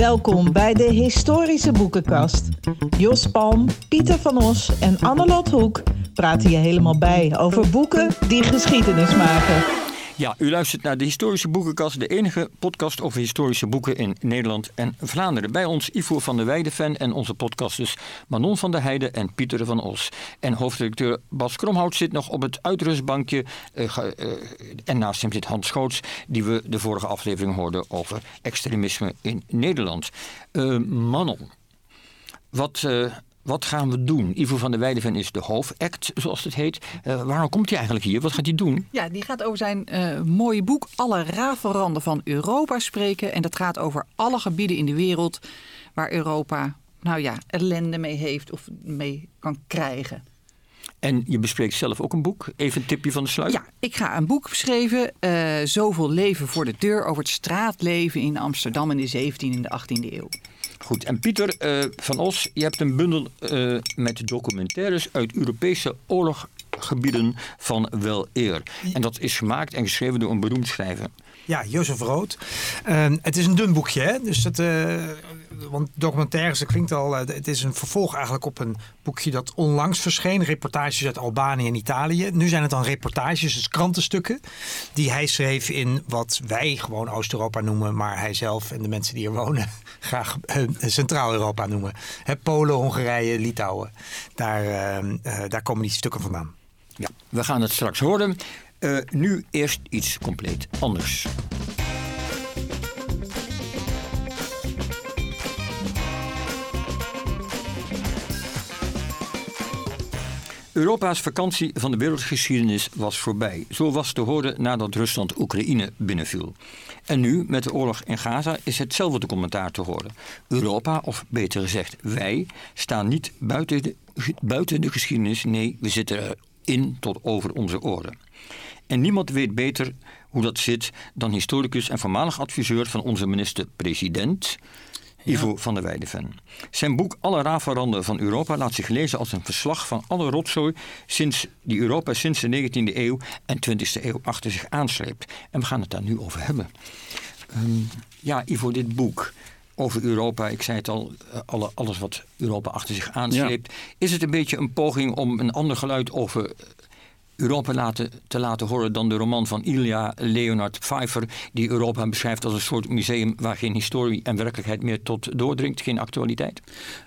Welkom bij de Historische Boekenkast. Jos Palm, Pieter van Os en Annelot Hoek praten je helemaal bij over boeken die geschiedenis maken. Ja, u luistert naar de Historische Boekenkast, de enige podcast over historische boeken in Nederland en Vlaanderen. Bij ons Ivo van der Weijden en onze podcasters Manon van der Heijden en Pieter van Os. En hoofdredacteur Bas Kromhout zit nog op het uitrustbankje. Uh, uh, en naast hem zit Hans Schoots, die we de vorige aflevering hoorden over extremisme in Nederland. Uh, Manon, wat wat gaan we doen? Ivo van der Weijden is de hoofdact, zoals het heet. Uh, waarom komt hij eigenlijk hier? Wat gaat hij doen? Ja, die gaat over zijn uh, mooie boek Alle rafelranden van Europa spreken. En dat gaat over alle gebieden in de wereld waar Europa, nou ja, ellende mee heeft of mee kan krijgen. En je bespreekt zelf ook een boek. Even een tipje van de sluit. Ja, ik ga een boek beschreven. Uh, Zoveel leven voor de deur over het straatleven in Amsterdam in de 17e en de 18e eeuw. Goed, en Pieter uh, van Os, je hebt een bundel uh, met documentaires uit Europese oorloggebieden van wel eer. En dat is gemaakt en geschreven door een beroemd schrijver. Ja, Jozef Rood. Uh, het is een dun boekje, hè? Dus het, uh, want documentaires, dat klinkt al. Uh, het is een vervolg eigenlijk op een boekje dat onlangs verscheen. Reportages uit Albanië en Italië. Nu zijn het dan reportages, dus krantenstukken. Die hij schreef in wat wij gewoon Oost-Europa noemen. Maar hij zelf en de mensen die er wonen graag Centraal-Europa noemen. Polen, Hongarije, Litouwen. Daar, daar komen die stukken vandaan. Ja, we gaan het straks horen. Nu eerst iets compleet anders. Europa's vakantie van de wereldgeschiedenis was voorbij. Zo was te horen nadat Rusland Oekraïne binnenviel. En nu, met de oorlog in Gaza, is hetzelfde commentaar te horen. Europa, of beter gezegd wij, staan niet buiten de, buiten de geschiedenis. Nee, we zitten erin tot over onze oren. En niemand weet beter hoe dat zit dan historicus en voormalig adviseur van onze minister-president, Ivo van der Weijden. Zijn boek Alle rafelranden van Europa laat zich lezen als een verslag van alle rotzooi sinds die Europa sinds de 19e eeuw en 20e eeuw achter zich aansleept. En we gaan het daar nu over hebben. Um, ja, Ivo, dit boek over Europa, ik zei het al, alle, alles wat Europa achter zich aansleept. Is het een beetje een poging om een ander geluid over Europa laten, te laten horen dan de roman van Ilya Leonard Pfeiffer, die Europa beschrijft als een soort museum waar geen historie en werkelijkheid meer tot doordringt, geen actualiteit?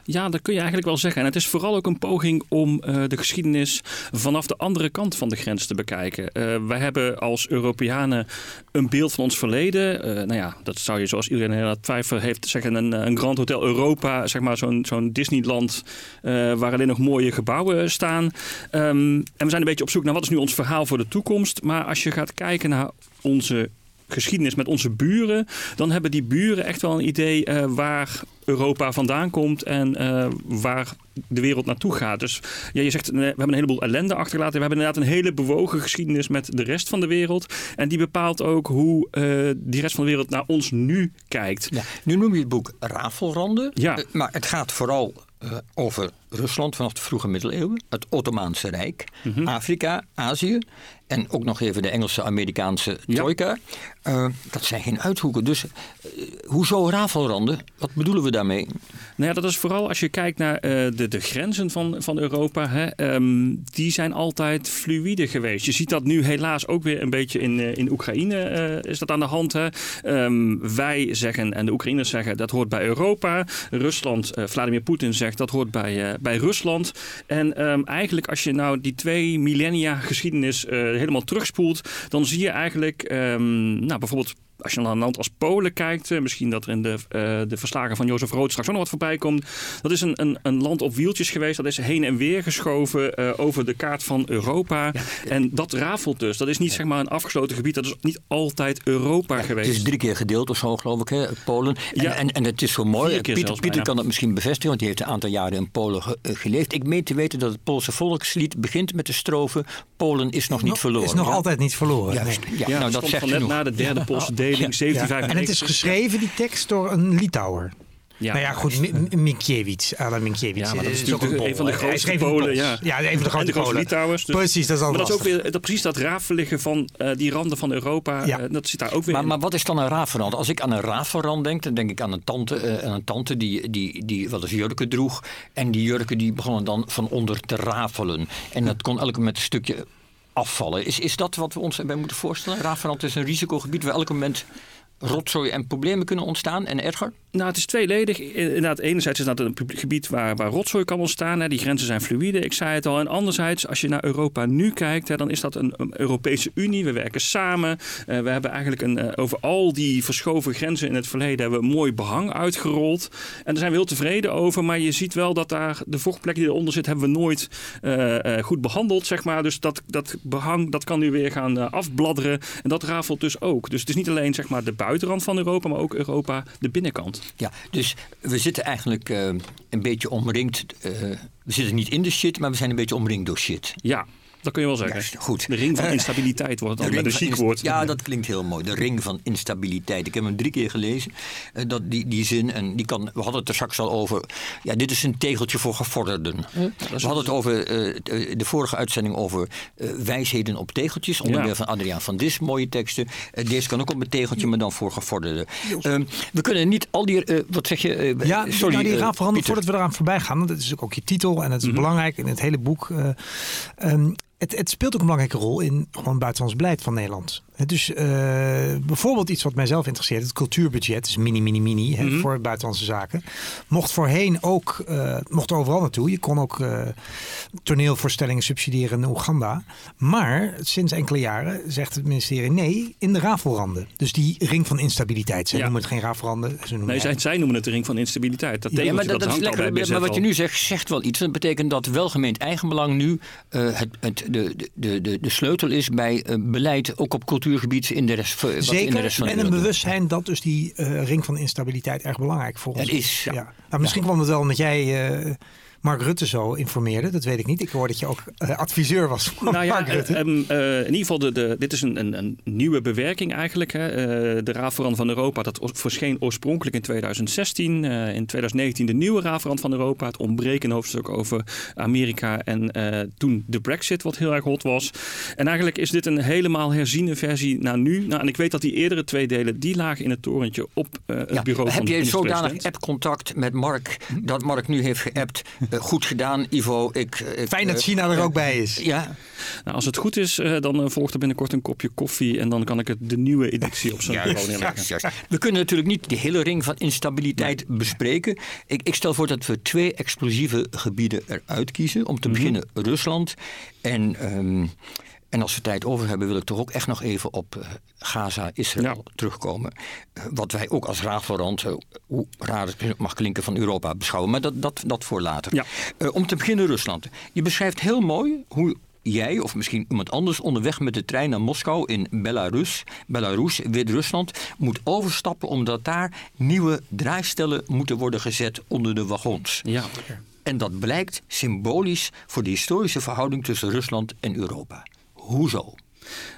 Ja, dat kun je eigenlijk wel zeggen. En het is vooral ook een poging om uh, de geschiedenis vanaf de andere kant van de grens te bekijken. Uh, wij hebben als Europeanen een beeld van ons verleden. Uh, nou ja, dat zou je zoals iedereen Leonard Pfeiffer heeft zeggen, een, een Grand Hotel Europa, zeg maar zo'n zo'n Disneyland waar alleen nog mooie gebouwen staan. Um, en we zijn een beetje op zoek naar wat is nu ons verhaal voor de toekomst. Maar als je gaat kijken naar onze geschiedenis met onze buren, dan hebben die buren echt wel een idee uh, waar Europa vandaan komt en uh, waar de wereld naartoe gaat. Dus ja, je zegt, we hebben een heleboel ellende achtergelaten. We hebben inderdaad een hele bewogen geschiedenis met de rest van de wereld. En die bepaalt ook hoe uh, die rest van de wereld naar ons nu kijkt. Ja, nu noem je het boek Rafelranden, ja. maar het gaat vooral over Rusland vanaf de vroege middeleeuwen, het Ottomaanse Rijk, mm -hmm. Afrika, Azië en ook nog even de Engelse, Amerikaanse trojka. Ja. Uh, dat zijn geen uithoeken. Dus uh, hoezo rafelranden? Wat bedoelen we daarmee? Nou ja, dat is vooral als je kijkt naar uh, de, de grenzen van, van Europa. Hè, um, die zijn altijd fluïde geweest. Je ziet dat nu helaas ook weer een beetje in, in Oekraïne is dat aan de hand. Hè. Um, wij zeggen en de Oekraïners zeggen dat hoort bij Europa. Rusland, Vladimir Poetin zegt dat hoort bij, bij Rusland. En um, eigenlijk als je nou die twee millennia geschiedenis helemaal terugspoelt, dan zie je eigenlijk, um, nou bijvoorbeeld als je naar een land als Polen kijkt, uh, misschien dat er in de, uh, de verslagen van Jozef Rood straks ook nog wat voorbij komt. Dat is een, een, een land op wieltjes geweest. Dat is heen en weer geschoven uh, over de kaart van Europa. Ja. En dat rafelt dus. Dat is niet ja. zeg maar een afgesloten gebied. Dat is niet altijd Europa ja, geweest. Het is drie keer gedeeld of zo, geloof ik, hè, Polen. En, en, en het is zo mooi. Pieter, Pieter kan dat misschien bevestigen, want die heeft een aantal jaren in Polen ge, geleefd. Ik meen te weten dat het Poolse volkslied begint met de strofe Polen is nog niet verloren. Is nog altijd niet verloren. Ja, ja, nou, dat zegt van net na de derde Poolse 1795. En het is geschreven, die tekst, door een Litouwer. Ja, nou ja, goed, Mi- Mi- Minkiewicz, Alan Minkiewicz. Ja, maar dat is natuurlijk een een van de grootste Polen, ja. Ja, een van de grote de grootste Polen. Litouwers. Dus- Precies, dat is Maar dat is ook weer dat, precies dat rafen liggen van eh, die randen van Europa. Ja. eh, dat zit daar ook weer Maar, in. maar wat is dan een rafelrand? Als ik aan een rafelrand denk, dan denk ik aan een tante, eh, aan een tante die, die, die wel eens jurken droeg. En die jurken die begonnen dan van onder te rafelen. En dat kon elk moment een stukje afvallen. Is, is dat wat we ons erbij moeten voorstellen? Rafelrand is een risicogebied waar elk moment rotzooi en problemen kunnen ontstaan en erger? Nou, het is tweeledig. Inderdaad, enerzijds is dat een gebied waar, waar rotzooi kan ontstaan. Die grenzen zijn fluïde, ik zei het al. En anderzijds, als je naar Europa nu kijkt, hè, dan is dat een, Europese Unie. We werken samen. Eh, we hebben eigenlijk een, eh, over al die verschoven grenzen in het verleden hebben we een mooi behang uitgerold. En daar zijn we heel tevreden over. Maar je ziet wel dat daar de vochtplek die eronder zit, hebben we nooit eh, goed behandeld, zeg maar. Dus dat, dat behang, dat kan nu weer gaan afbladderen. En dat rafelt dus ook. Dus het is niet alleen zeg maar, de buitenrand van Europa, maar ook Europa de binnenkant. Ja, dus we zitten eigenlijk eh, een beetje omringd. eh, we zitten niet in de shit, maar we zijn een beetje omringd door shit. Ja, dat kun je wel zeggen. Juist, goed. De ring van instabiliteit wordt dan met een chic woord. Ja, dat klinkt heel mooi. De ring van instabiliteit. Ik heb hem drie keer gelezen. eh, dat, die, die zin. En die kan, we hadden het er straks al over. Ja, dit is een tegeltje voor gevorderden. we hadden het over eh, de vorige uitzending over eh, wijsheden op tegeltjes. Onder Ja. meer van Adriaan van Dis. Mooie teksten. Eh, deze kan ook op een tegeltje, maar dan voor gevorderden. Ehm, we kunnen niet al die. eh, wat zeg je? eh, Ja, sorry, nou, die eh, voordat we eraan voorbij gaan, want dat is ook je titel en het is Mhm. belangrijk in het hele boek. eh, ehm, het, het speelt ook een belangrijke rol in gewoon buitenlands beleid van Nederland. Het Dus eh, bijvoorbeeld iets wat mijzelf interesseert, het cultuurbudget, is mini, mini, mini hè, Mhm. voor buitenlandse zaken. Mocht voorheen ook, eh, mocht overal naartoe. Je kon ook eh, toneelvoorstellingen subsidiëren in Oeganda. Maar sinds enkele jaren zegt het ministerie nee in de rafelranden. Dus die ring van instabiliteit. Ze Ja. noemen het geen rafelranden. Ze noemen Nee, het zij, zij noemen het de ring van instabiliteit. Dat Ja, maar dat, dat hangt lekker. Maar wat je nu zegt, zegt wel iets. Dat betekent dat welgemeend eigenbelang nu eh, het, het, de, de, de, de sleutel is bij eh, beleid, ook op cultuurgebied in de rest, wat in de rest van en een bewustzijn dat dus die eh, ring van instabiliteit erg belangrijk voor ons. Het is, ja. Nou, misschien kwam het wel omdat jij eh, Mark Rutte zo informeerde. Dat weet ik niet. Ik hoorde dat je ook eh, adviseur was van Nou ja, Mark Rutte. eh, ehm, eh, in ieder geval, de, de, dit is een, een, een nieuwe bewerking eigenlijk. Hè. Eh, de Raadverand van Europa, dat verscheen oorspronkelijk in 2016. Eh, in 2019 de nieuwe Raadverand van Europa. Het ontbrekende hoofdstuk over Amerika en eh, toen de Brexit, wat heel erg hot was. En eigenlijk is dit een helemaal herziene versie naar nu. Nou, en ik weet dat die eerdere twee delen, die lagen in het torentje op eh, het Ja, bureau van heb de je zodanig app-contact met Mark dat Mark nu heeft geappt? eh, goed gedaan, Ivo. Ik, ik, Fijn dat eh, China er ook bij is. Ja, Nou, als het goed is, eh, dan eh, volgt er binnenkort een kopje koffie en dan kan ik het de nieuwe editie op zijn bureau neerleggen. juist, juist. We kunnen natuurlijk niet de hele ring van instabiliteit bespreken. Ik, ik stel voor dat we twee explosieve gebieden eruit kiezen. Om te Mhm. beginnen Rusland. En, ehm, en als we tijd over hebben, wil ik toch ook echt nog even op eh, Gaza, Israël Ja. terugkomen. Eh, wat wij ook als raadverwant, eh, hoe raar het mag klinken, van Europa beschouwen. Maar dat, dat, dat voor later. Ja. Om te beginnen Rusland. Je beschrijft heel mooi hoe jij of misschien iemand anders onderweg met de trein naar Moskou in Belarus, Belarus, Wit-Rusland, moet overstappen omdat daar nieuwe draaistellen moeten worden gezet onder de wagons. Ja. En dat blijkt symbolisch voor de historische verhouding tussen Rusland en Europa. Hoezo?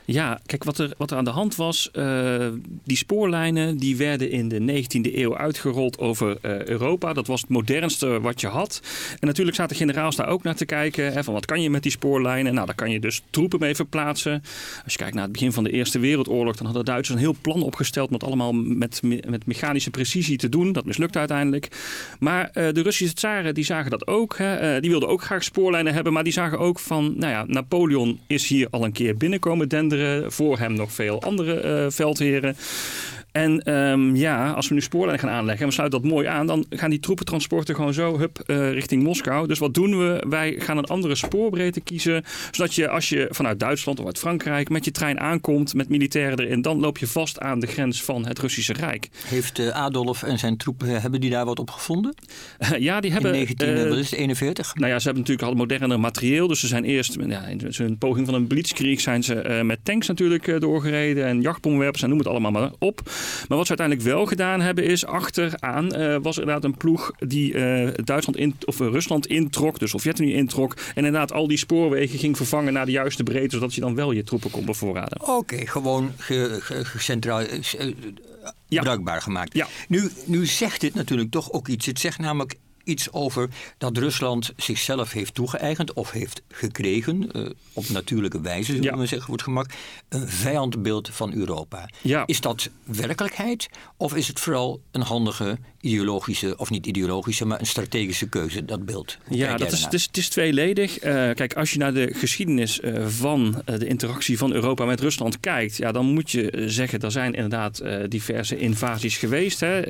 Ja, kijk, wat er, wat er aan de hand was, eh, die spoorlijnen die werden in de 19e eeuw uitgerold over eh, Europa. Dat was het modernste wat je had. En natuurlijk zaten generaals daar ook naar te kijken, van wat kan je met die spoorlijnen? Nou, daar kan je dus troepen mee verplaatsen. Als je kijkt naar het begin van de Eerste Wereldoorlog, dan hadden de Duitsers een heel plan opgesteld om het allemaal met, me- met mechanische precisie te doen. Dat mislukte uiteindelijk. Maar eh, de Russische tsaren, die zagen dat ook. Hè. Die wilden ook graag spoorlijnen hebben, maar die zagen ook van, nou ja, Napoleon is hier al een keer binnenkomen. Voor hem nog veel andere eh, veldheren. En ehm, ja, als we nu spoorlijnen gaan aanleggen en we sluiten dat mooi aan, dan gaan die troepentransporten gewoon zo hup, eh, richting Moskou. Dus wat doen we? Wij gaan een andere spoorbreedte kiezen, zodat je als je vanuit Duitsland of uit Frankrijk met je trein aankomt met militairen erin, dan loop je vast aan de grens van het Russische Rijk. Heeft eh, Adolf en zijn troepen, eh, hebben die daar wat op gevonden? ja, die In hebben. 19, eh, wat is het, 41? Nou ja, ze hebben natuurlijk al moderner materieel. Dus ze zijn eerst, ja, in zo'n poging van een blitzkrieg zijn ze met tanks natuurlijk doorgereden. En jachtbomwerpers en noem het allemaal maar op. Maar wat ze uiteindelijk wel gedaan hebben is, achteraan eh, was er inderdaad een ploeg die eh, Duitsland in, of eh, Rusland introk, de Sovjet-Unie introk. En inderdaad al die spoorwegen ging vervangen naar de juiste breedte, zodat je dan wel je troepen kon bevoorraden. Oké, gewoon ge, ja. bruikbaar gemaakt. Ja. Nu, nu zegt dit natuurlijk toch ook iets. Het zegt namelijk iets over dat Rusland zichzelf heeft toegeëigend of heeft gekregen, uh, op natuurlijke wijze zullen ja. we zeggen voor het gemak, een vijandbeeld van Europa. Ja. Is dat werkelijkheid of is het vooral een handige ideologische, of niet ideologische, maar een strategische keuze, dat beeld? ja, dat is, het, is, het is tweeledig. Uh, kijk, als je naar de geschiedenis uh, van de interactie van Europa met Rusland kijkt, ja, dan moet je zeggen, er zijn inderdaad diverse invasies geweest. Hè?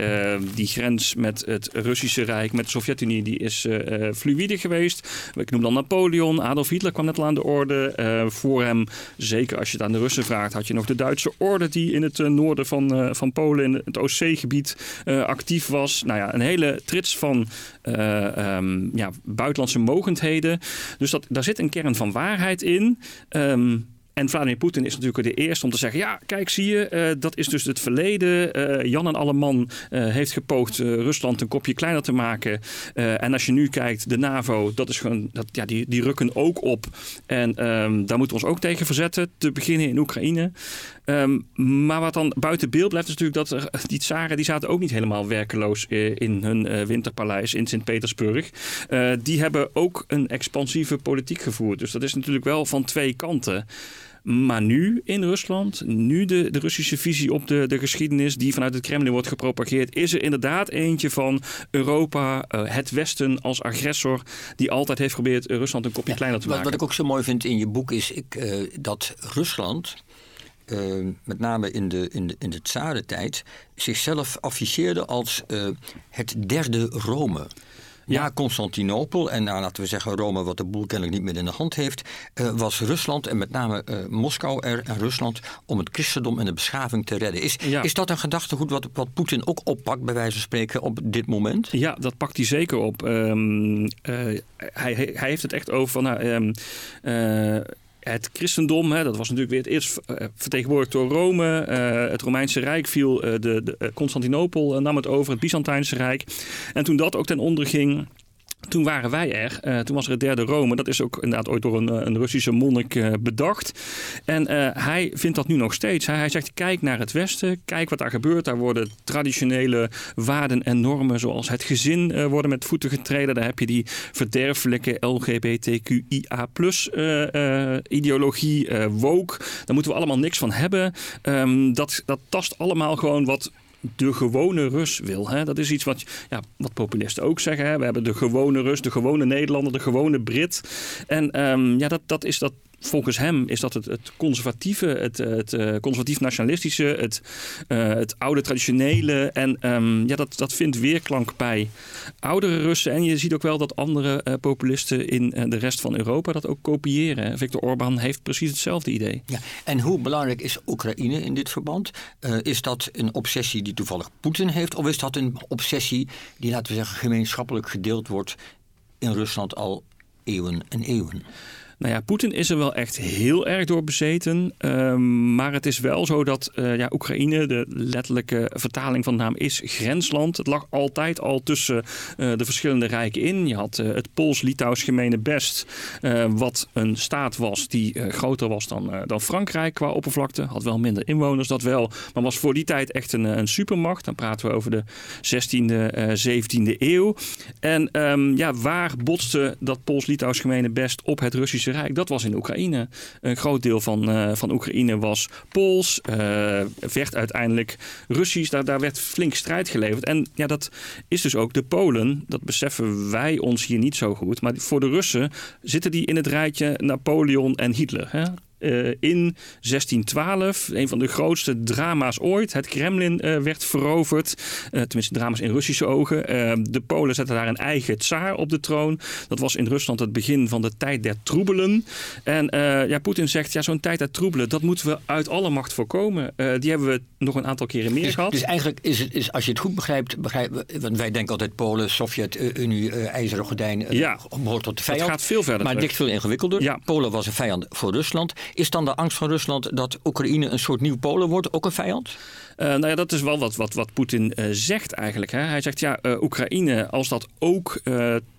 die grens met het Russische Rijk, met de Sovjet-Unie die is uh, fluïde geweest. Ik noem dan Napoleon. Adolf Hitler kwam net al aan de orde. Uh, voor hem, zeker als je het aan de Russen vraagt, had je nog de Duitse orde die in het noorden van, van Polen, in het Oostzeegebied, actief was. Nou ja, een hele trits van um, ja, buitenlandse mogendheden. Dus dat, daar zit een kern van waarheid in. Um, en Vladimir Poetin is natuurlijk de eerste om te zeggen: ja, kijk, zie je, uh, dat is dus het verleden. Uh, Jan en Alleman uh, heeft gepoogd Rusland een kopje kleiner te maken. en als je nu kijkt, de NAVO, dat is gewoon, dat, ja, die, die rukken ook op. En um, daar moeten we ons ook tegen verzetten. Te beginnen in Oekraïne. Um, maar wat dan buiten beeld blijft, is natuurlijk dat die tsaren die zaten ook niet helemaal werkeloos in hun winterpaleis in Sint-Petersburg. die hebben ook een expansieve politiek gevoerd. Dus dat is natuurlijk wel van twee kanten. Maar nu in Rusland, nu de, de Russische visie op de, de geschiedenis die vanuit het Kremlin wordt gepropageerd, is er inderdaad eentje van Europa, uh, het Westen als agressor, die altijd heeft geprobeerd Rusland een kopje ja, kleiner te wat, maken. Wat ik ook zo mooi vind in je boek is ik, uh, dat Rusland. Uh, met name in de, in de, in de tsarentijd, zichzelf afficheerde als het derde Rome. Ja, Constantinopel en nou, laten we zeggen Rome, wat de boel kennelijk niet meer in de hand heeft, uh, was Rusland en met name uh, Moskou er en Rusland om het christendom en de beschaving te redden. Is, ja. is dat een gedachtegoed wat, wat Poetin ook oppakt, bij wijze van spreken, op dit moment? Ja, dat pakt hij zeker op. Um, uh, hij, hij heeft het echt over van. Nou, um, het christendom, hè, dat was natuurlijk weer het eerst vertegenwoordigd door Rome. Uh, het Romeinse Rijk viel, uh, de, de Constantinopel nam het over, het Byzantijnse Rijk. En toen dat ook ten onder ging, toen waren wij er. Uh, toen was er het derde Rome. Dat is ook inderdaad ooit door een, een Russische monnik uh, bedacht. En hij vindt dat nu nog steeds. Hij, hij, zegt, kijk naar het Westen. Kijk wat daar gebeurt. Daar worden traditionele waarden en normen... zoals het gezin worden met voeten getreden. Daar heb je die verderfelijke LGBTQIA plus ideologie. woke. Daar moeten we allemaal niks van hebben. Um, dat, dat tast allemaal gewoon wat de gewone Rus wil. Hè? Dat is iets wat, ja, wat populisten ook zeggen. Hè? We hebben de gewone Rus, de gewone Nederlander, de gewone Brit. En um, ja, dat, dat is dat volgens hem is dat het, het conservatieve, het, het uh, conservatief-nationalistische, het, uh, het oude traditionele. En um, ja, dat, dat vindt weerklank bij oudere Russen. En je ziet ook wel dat andere populisten in de rest van Europa dat ook kopiëren. Viktor Orbán heeft precies hetzelfde idee. Ja, en hoe belangrijk is Oekraïne in dit verband? is dat een obsessie die toevallig Poetin heeft? Of is dat een obsessie die, laten we zeggen, gemeenschappelijk gedeeld wordt in Rusland al eeuwen en eeuwen? Nou ja, Poetin is er wel echt heel erg door bezeten. Um, maar het is wel zo dat uh, ja, Oekraïne, de letterlijke vertaling van de naam is grensland. Het lag altijd al tussen uh, de verschillende rijken in. Je had uh, het Pools-Litouws gemene best, wat een staat was die groter was dan, dan Frankrijk qua oppervlakte. Had wel minder inwoners, dat wel. Maar was voor die tijd echt een, een supermacht. Dan praten we over de 16e, 17e eeuw. En um, ja, waar botste dat Pools-Litouws gemene best op het Russische Rijk, dat was in Oekraïne. Een groot deel van, uh, van Oekraïne was Pools, uh, werd uiteindelijk Russisch. Daar, daar werd flink strijd geleverd. En ja, dat is dus ook de Polen. Dat beseffen wij ons hier niet zo goed. Maar voor de Russen zitten die in het rijtje Napoleon en Hitler. Hè? Uh, in 1612, een van de grootste drama's ooit. Het Kremlin uh, werd veroverd. Uh, tenminste, drama's in Russische ogen. de Polen zetten daar een eigen tsaar op de troon. Dat was in Rusland het begin van de tijd der troebelen. En ja, Poetin zegt, ja, zo'n tijd der troebelen, dat moeten we uit alle macht voorkomen. die hebben we nog een aantal keren meer dus, gehad. Dus eigenlijk is het, is, als je het goed begrijpt, begrijp, want wij denken altijd Polen, Sovjet-Unie, IJzeren Gordijn, ja, behoort tot de vijand. Het gaat veel verder Maar het ligt veel ingewikkelder. Ja. Polen was een vijand voor Rusland. Is dan de angst van Rusland dat Oekraïne een soort nieuw Polen wordt ook een vijand? Uh, nou ja, dat is wel wat, wat, wat Poetin uh, zegt eigenlijk. Hè. Hij zegt ja, uh, Oekraïne, als dat ook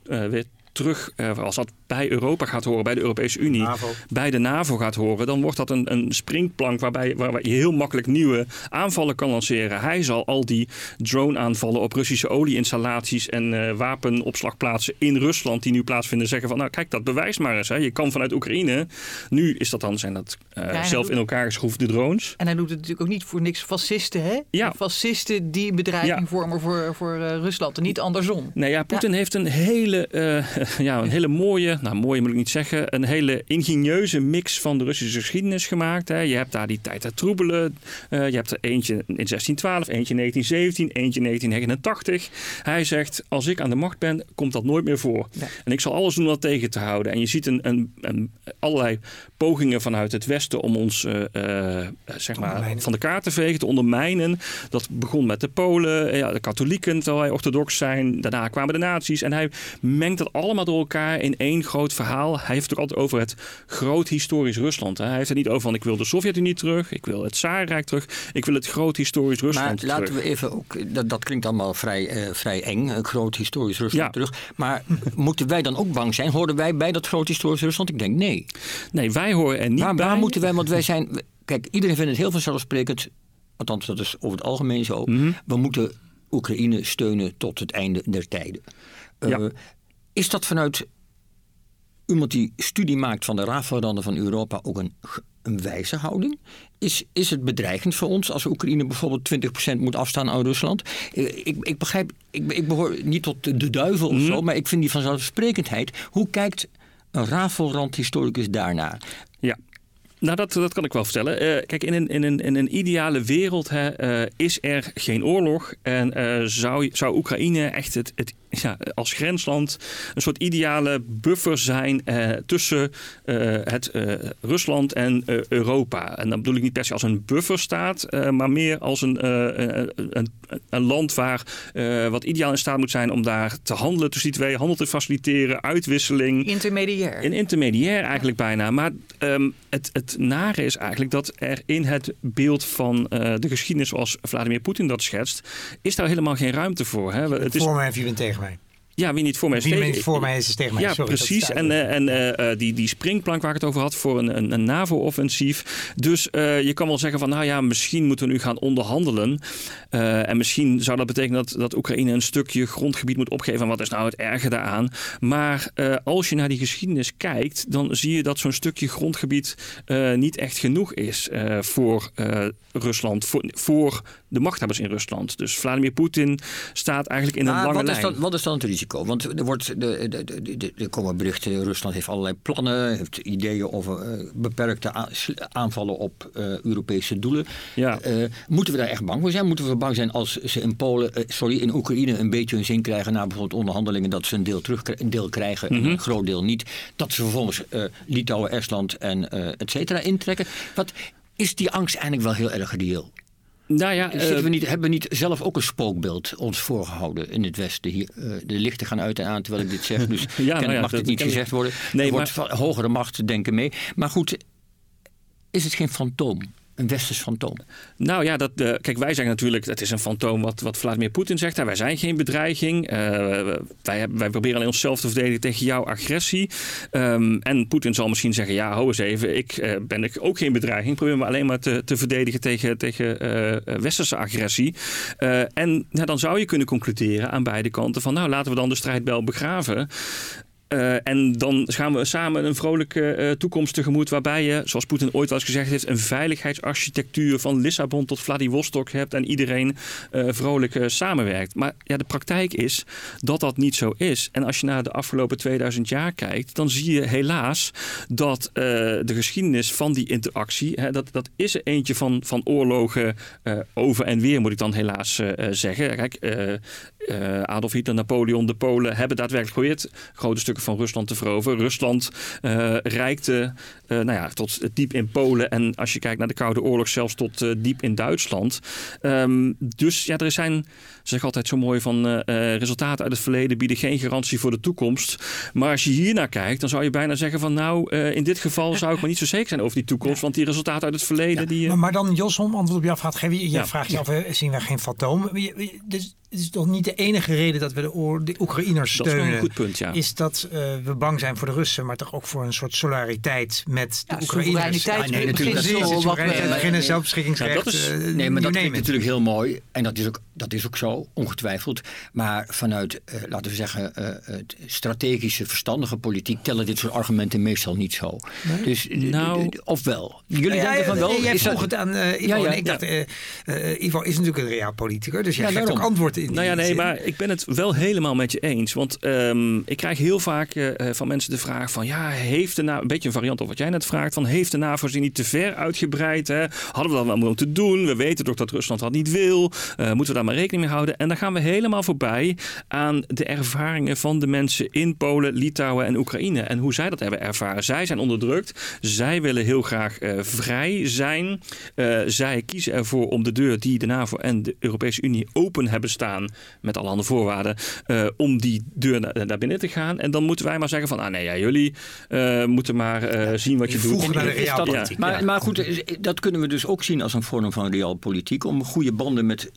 weer terug, als dat bij Europa gaat horen, bij de Europese Unie, NAVO. bij de NAVO gaat horen, dan wordt dat een, een springplank waarbij, waarbij je heel makkelijk nieuwe aanvallen kan lanceren. Hij zal al die drone-aanvallen op Russische olieinstallaties en eh, wapenopslagplaatsen in Rusland die nu plaatsvinden zeggen van nou kijk dat bewijst maar eens. Hè. Je kan vanuit Oekraïne, nu is dat dan, zijn dat eh, zelf doet- in elkaar geschroefde drones. En hij doet het natuurlijk ook niet voor niks fascisten, hè? Ja. Fascisten die bedreiging Ja. vormen voor, voor eh, Rusland en niet andersom. Nee, ja, Poetin heeft een hele, eh, ja, een hele mooie, nou mooie moet ik niet zeggen, een hele ingenieuze mix van de Russische geschiedenis gemaakt. Hè. Je hebt daar die tijd der troebelen. Eh, je hebt er eentje in 1612, eentje in 1917, eentje in 1989. Hij zegt, als ik aan de macht ben, komt dat nooit meer voor. Ja. En ik zal alles doen om dat tegen te houden. En je ziet een, een, een- allerlei pogingen vanuit het Westen om ons eh, eh, zeg maar, van de kaart te vegen, te ondermijnen. Dat begon met de Polen, eh, ja, de katholieken, terwijl wij orthodox zijn. Daarna kwamen de nazi's. En hij mengt dat allemaal door elkaar in één groot verhaal. Hij heeft het ook altijd over het groot historisch Rusland. Hè. Hij heeft het niet over van ik wil de Sovjet-Unie terug, ik wil het Tsarenrijk terug, ik wil het groot historisch Maar Rusland laten terug. we even ook, dat, dat klinkt allemaal vrij, eh, vrij eng, een groot historisch Rusland Ja. terug. Maar moeten wij dan ook bang zijn? Horen wij bij dat groot historisch Rusland? Ik denk nee. Nee, wij horen er niet Waar, bij. waar moeten wij, want wij zijn, kijk, iedereen vindt het heel vanzelfsprekend, althans dat is over het algemeen zo. Mhm. We moeten Oekraïne steunen tot het einde der tijden. Eh, Ja. Is dat vanuit iemand die studie maakt van de raafveranden van Europa ook een, een wijze houding? Is, is het bedreigend voor ons als Oekraïne bijvoorbeeld 20% moet afstaan aan Rusland? Ik, ik begrijp, ik, ik behoor niet tot de, de duivel of zo, maar ik vind die vanzelfsprekendheid. Hoe kijkt een rafelrandhistoricus daarnaar? Ja. Nou, dat, dat kan ik wel vertellen. Eh, kijk, in een, in, een, in een ideale wereld hè, eh, is er geen oorlog. En eh, zou, zou Oekraïne echt het, het, ja, als grensland een soort ideale buffer zijn eh, tussen eh, het, eh, Rusland en eh, Europa. En dan bedoel ik niet per se als een bufferstaat, eh, maar meer als een, eh, een, een, een land waar eh, wat ideaal in staat moet zijn om daar te handelen tussen die twee, handel te faciliteren, uitwisseling. Intermediair. Een intermediair eigenlijk bijna. Maar ehm, het, het nare is eigenlijk dat er in het beeld van eh, de geschiedenis zoals Vladimir Poetin dat schetst, is daar helemaal geen ruimte voor. Hè? Het is, Voor mij tegen mij. Ja, wie niet voor mij is Wie tegen- voor mij is, is tegen mij. ja, Sorry, precies. En, eh, en eh, eh, die, die springplank waar ik het over had voor een, een, een NAVO-offensief. Dus eh, je kan wel zeggen van, nou ja, misschien moeten we nu gaan onderhandelen. Eh, en misschien zou dat betekenen dat, dat Oekraïne een stukje grondgebied moet opgeven. En wat is nou het erge daaraan? Maar eh, als je naar die geschiedenis kijkt, dan zie je dat zo'n stukje grondgebied eh, niet echt genoeg is eh, voor eh, Rusland, voor, voor de machthebbers in Rusland. Dus Vladimir Poetin staat eigenlijk in een lange wat, is lijn. dan, wat is dan het risico? Want er, wordt, de, de, de, de, er komen berichten, Rusland heeft allerlei plannen, heeft ideeën over eh, beperkte aanvallen op eh, Europese doelen. Ja. Eh, moeten we daar echt bang voor zijn? Moeten we bang zijn als ze in Polen, sorry, in Oekraïne een beetje hun zin krijgen na bijvoorbeeld onderhandelingen, dat ze een deel terug een deel krijgen en Mhm. een groot deel niet. Dat ze vervolgens Litouwen, Estland en et cetera intrekken. Wat is die angst eigenlijk wel heel erg reëel? Nou ja, eh, we niet, hebben we niet zelf ook een spookbeeld ons voorgehouden in het Westen? Hier, eh, de lichten gaan uit en aan terwijl ik dit zeg. Dus kennelijk ja, mag dit niet gezegd worden. Nee, er wordt van hogere macht denken mee. Maar goed, is het geen fantoom? Een westers fantoom? Nou ja, dat, eh, kijk, wij zeggen natuurlijk, het is een fantoom wat, wat Vladimir Poetin zegt. hè. Wij zijn geen bedreiging. Eh, wij, hebben, wij proberen alleen onszelf te verdedigen tegen jouw agressie. Ehm, en Poetin zal misschien zeggen, ja, hou eens even, ik eh, ben ik ook geen bedreiging. Ik probeer me alleen maar te, te verdedigen tegen, tegen westerse agressie. En ja, dan zou je kunnen concluderen aan beide kanten van, nou, laten we dan de strijdbel begraven. Eh, en dan gaan we samen een vrolijke eh, toekomst tegemoet. Waarbij je, zoals Poetin ooit wel eens gezegd heeft, een veiligheidsarchitectuur van Lissabon tot Vladivostok hebt. En iedereen eh, vrolijk samenwerkt. Maar ja, de praktijk is dat dat niet zo is. En als je naar de afgelopen 2000 jaar kijkt, dan zie je helaas dat de geschiedenis van die interactie, hè, dat, dat is er eentje van, van oorlogen over en weer, moet ik dan helaas zeggen. Kijk, Adolf Hitler, Napoleon, de Polen hebben daadwerkelijk geprobeerd grote stukken van Rusland te veroveren. Rusland eh, reikte eh, nou ja, tot diep in Polen en als je kijkt naar de Koude Oorlog zelfs tot eh, diep in Duitsland. Ehm, dus ja, er zijn zeg altijd zo mooi van uh, resultaten uit het verleden bieden geen garantie voor de toekomst. Maar als je hier naar kijkt, dan zou je bijna zeggen van nou, in dit geval zou ik maar niet zo zeker zijn over die toekomst. Want die resultaten uit het verleden. Die, maar, maar, dan Jos, om antwoord op jouw vraag geven. Je, je vraagt je af, zien wij geen fantoom? Dus het is toch niet de enige reden dat we de, de Oekraïners steunen. Dat is een goed punt, ja. Is dat uh, we bang zijn voor de Russen, maar toch ook voor een soort solidariteit met de ja, Oekraïners. Ja, nee, natuurlijk. Precies, wat we beginnen zelfbeschikkingsrecht. Ja, dat is, uh, nee, maar dat klinkt natuurlijk heel mooi. En dat is ook, dat is ook zo, ongetwijfeld. Maar vanuit, uh, laten we zeggen, strategische, verstandige politiek tellen dit soort argumenten meestal niet zo. Nee? Dus, nou, ofwel. Jullie denken van wel. Jij vroeg het aan Ivo. Ja, ik dacht, Ivo is natuurlijk een realpoliticus, dus jij geeft ook antwoord nou ja, nee, maar ik ben het wel helemaal met je eens. Want um, ik krijg heel vaak uh, van mensen de vraag van... ja, heeft de NAVO... een beetje een variant op wat jij net vraagt... van heeft de NAVO zich niet te ver uitgebreid? Hè? Hadden we dat wel moeten doen? We weten toch dat Rusland dat niet wil. Uh, moeten we daar maar rekening mee houden? En dan gaan we helemaal voorbij aan de ervaringen van de mensen... in Polen, Litouwen en Oekraïne. En hoe zij dat hebben ervaren. Zij zijn onderdrukt. Zij willen heel graag uh, vrij zijn. zij kiezen ervoor om de deur die de NAVO en de Europese Unie open hebben staan met alle andere voorwaarden om die deur naar, naar, binnen te gaan. En dan moeten wij maar zeggen van, ah nee, ja, jullie moeten maar ja, zien wat je doet. Naar de dat, ja. maar, maar goed, dat kunnen we dus ook zien als een vorm van realpolitiek. Om goede banden met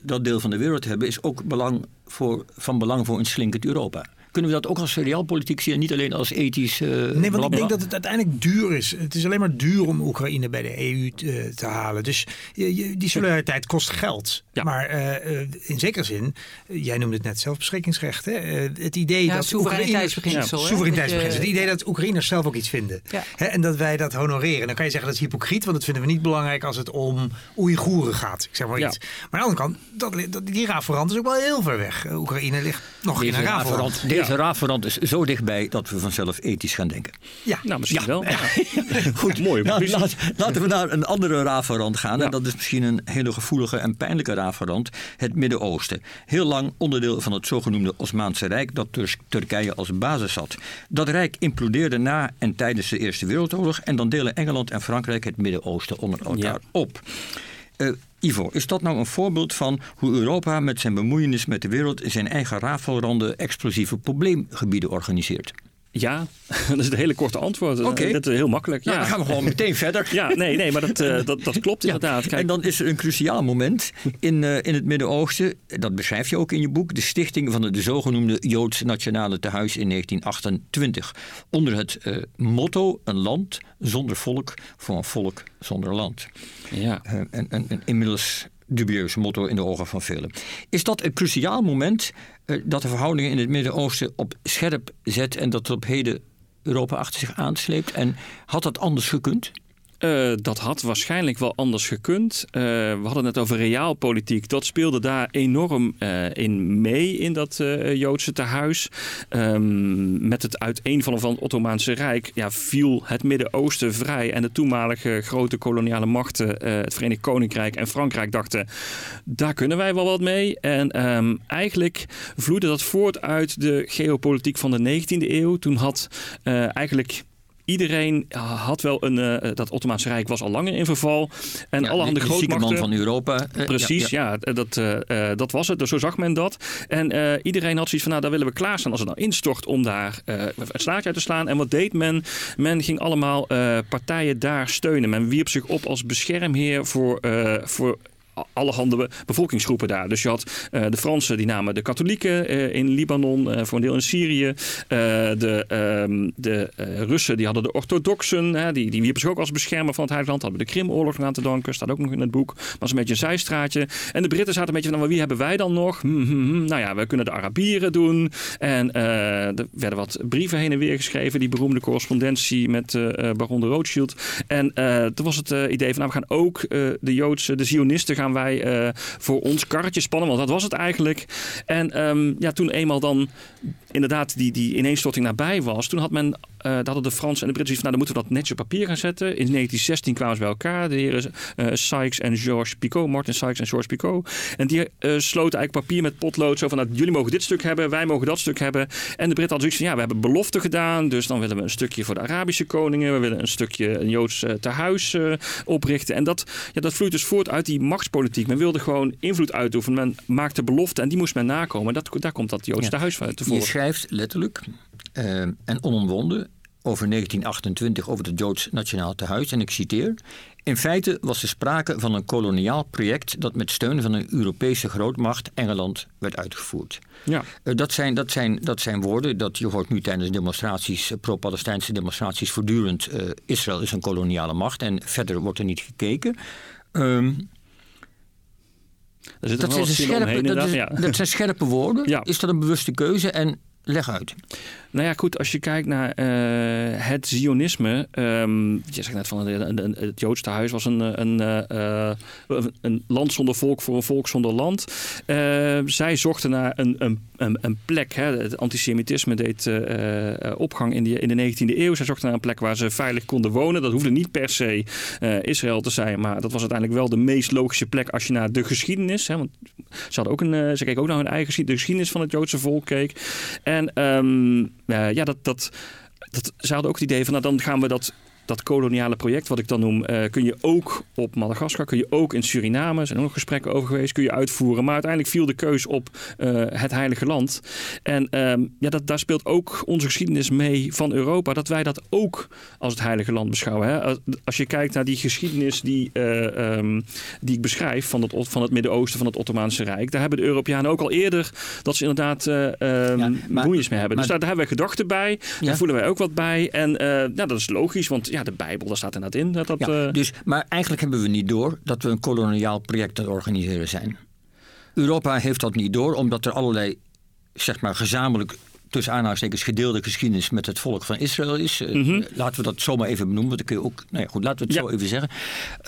dat deel van de wereld te hebben, is ook belang voor, van belang voor een slinkend Europa. Kunnen we dat ook als realpolitiek zien, niet alleen als ethisch? Uh, nee, want ik denk dat het uiteindelijk duur is. Het is alleen maar duur om Oekraïne bij de EU te, te halen. Dus je, die solidariteit kost geld. Ja. Maar uh, in zekere zin, jij noemde het net zelfbeschikkingsrecht. Hè? het idee ja, dat soevereiniteitsbeginsel. Ja, soevereiniteitsbeginsel. Het idee dat Oekraïners zelf ook iets vinden. Hè? En dat wij dat honoreren. Dan kan je zeggen dat is hypocriet, want dat vinden we niet belangrijk als het om Oeigoeren gaat. Ik zeg maar iets. Maar aan de andere kant, dat, die raforant is ook wel heel ver weg. Oekraïne ligt nog in een raforant deze ja. raadverand is zo dichtbij dat we vanzelf ethisch gaan denken. Ja, nou misschien wel. Goed, mooi. Nou, laat, laten we naar een andere raadverand gaan. En dat is misschien een hele gevoelige en pijnlijke raadverand. Het Midden-Oosten. Heel lang onderdeel van het zogenoemde Osmaanse Rijk dat dus Turkije als basis had. Dat rijk implodeerde na en tijdens de Eerste Wereldoorlog. En dan delen Engeland en Frankrijk het Midden-Oosten onder elkaar op. Uh, Ivo, is dat nou een voorbeeld van hoe Europa met zijn bemoeienis met de wereld zijn eigen rafelranden explosieve probleemgebieden organiseert? Ja, dat is het hele korte antwoord. Oké. Dat is heel makkelijk. Nou, ja. dan gaan we gewoon meteen verder. Ja, nee, nee maar dat, uh, dat, dat klopt inderdaad. Kijk. En dan is er een cruciaal moment in, uh, in het Midden-Oosten. Dat beschrijf je ook in je boek. De stichting van de zogenoemde Joods Nationale Tehuis in 1928. Onder het uh, motto: een land zonder volk voor een volk zonder land. Ja. en, en, en inmiddels dubieus motto in de ogen van velen. Is dat een cruciaal moment uh, dat de verhoudingen in het Midden-Oosten op scherp zet en dat op heden Europa achter zich aansleept? En had dat anders gekund? Uh, dat had waarschijnlijk wel anders gekund. Uh, we hadden het over realpolitiek. Dat speelde daar enorm uh, in mee in dat Joodse tehuis. Um, met het uiteenvallen van het Ottomaanse Rijk ja, viel het Midden-Oosten vrij. En de toenmalige grote koloniale machten, het Verenigd Koninkrijk en Frankrijk, dachten: daar kunnen wij wel wat mee. En um, eigenlijk vloeide dat voort uit de geopolitiek van de 19e eeuw. Toen had eigenlijk iedereen had wel een. Uh, dat Ottomaanse Rijk was al langer in verval. En ja, alle andere grootmachten. man van Europa. Uh, precies, ja, ja. dat, uh, dat was het. Dus zo zag men dat. En iedereen had zoiets van: nou, daar willen we klaarstaan als het nou instort om daar een slaatje uit te slaan. En wat deed men? Men ging allemaal partijen daar steunen. Men wierp zich op als beschermheer voor, voor allerhande bevolkingsgroepen daar. Dus je had uh, de Fransen, die namen de katholieken uh, in Libanon, uh, voor een deel in Syrië. de, ehm, de Russen, die hadden de orthodoxen, die, die wierpen zich ook als beschermer van het Heilige Land. Hadden de Krimoorlog aan te danken, staat ook nog in het boek. Was een beetje een zijstraatje. En de Britten zaten een beetje van, nou, wie hebben wij dan nog? Hm, hm, hm. Nou ja, we kunnen de Arabieren doen. En er werden wat brieven heen en weer geschreven, die beroemde correspondentie met baron de Rothschild. En toen was het idee van, nou, we gaan ook de Joodse, de Zionisten gaan wij uh, voor ons karretje spannen. Want dat was het eigenlijk. En um, ja, toen eenmaal dan inderdaad die, die ineenstorting nabij was, toen had men uh, hadden de Fransen en de Britten van, nou, dan moeten we dat netjes op papier gaan zetten. In 1916 kwamen ze bij elkaar, de heren uh, Sykes en Georges Picot, Martin Sykes en Georges Picot. En die uh, sloten eigenlijk papier met potlood zo van, nou, jullie mogen dit stuk hebben, wij mogen dat stuk hebben. En de Britten hadden zoiets van, ja, we hebben belofte gedaan, dus dan willen we een stukje voor de Arabische koningen, we willen een stukje een Joods tehuis oprichten. En dat, ja, dat vloeit dus voort uit die machtspolitiek. Men wilde gewoon invloed uitoefenen, men maakte beloften en die moest men nakomen. Dat, daar komt dat Joodse ja. tehuis tevoren. Je schrijft letterlijk uh, en onomwonden over 1928 over het Joods Nationaal Tehuis. En ik citeer. In feite was er sprake van een koloniaal project dat met steun van een Europese grootmacht, Engeland, werd uitgevoerd. Ja. Uh, dat, zijn, dat, zijn, dat zijn woorden dat je hoort nu tijdens demonstraties, uh, pro-Palestijnse demonstraties, voortdurend. Uh, Israël is een koloniale macht en verder wordt er niet gekeken. Um, dat, zijn scherpe, dat, is, ja. dat zijn scherpe woorden. Ja. Is dat een bewuste keuze? En leg uit. Nou ja, goed, als je kijkt naar uh, het Zionisme. Um, je zegt net van het Joodse huis was een, een, uh, een land zonder volk voor een volk zonder land. Uh, zij zochten naar een, een, een, plek. Hè. Het antisemitisme deed opgang in, die, in de 19e eeuw. Zij zochten naar een plek waar ze veilig konden wonen. Dat hoefde niet per se Israël te zijn, maar dat was uiteindelijk wel de meest logische plek als je naar de geschiedenis. Hè, want ze, hadden ook een, ze keken ook naar hun eigen de geschiedenis van het Joodse volk keek. En um, uh, ja, dat, dat, dat, ze hadden ook het idee van, nou dan gaan we dat dat koloniale project, wat ik dan noem, uh, kun je ook op Madagaskar, kun je ook in Suriname, er zijn ook nog gesprekken over geweest, kun je uitvoeren. Maar uiteindelijk viel de keus op uh, het Heilige Land. En um, ja, dat, daar speelt ook onze geschiedenis mee van Europa, dat wij dat ook als het Heilige Land beschouwen. Hè? Als je kijkt naar die geschiedenis die, uh, um, die ik beschrijf van het, van het Midden-Oosten, van het Ottomaanse Rijk, daar hebben de Europeanen ook al eerder dat ze inderdaad um, ja, maar, mee hebben. Maar, dus daar, daar, hebben wij gedachten bij, ja. daar voelen wij ook wat bij. En ja, dat is logisch, want ja, de Bijbel, daar staat inderdaad in. Dat dat, ja, uh... dus, maar eigenlijk hebben we niet door dat we een koloniaal project aan het organiseren zijn. Europa heeft dat niet door, omdat er allerlei zeg maar, gezamenlijk tussen aanhalingstekens gedeelde geschiedenis met het volk van Israël is. Mm -hmm. Laten we dat zomaar even benoemen. Want dan kun je ook, nou ja, goed, laten we het ja. zo even zeggen.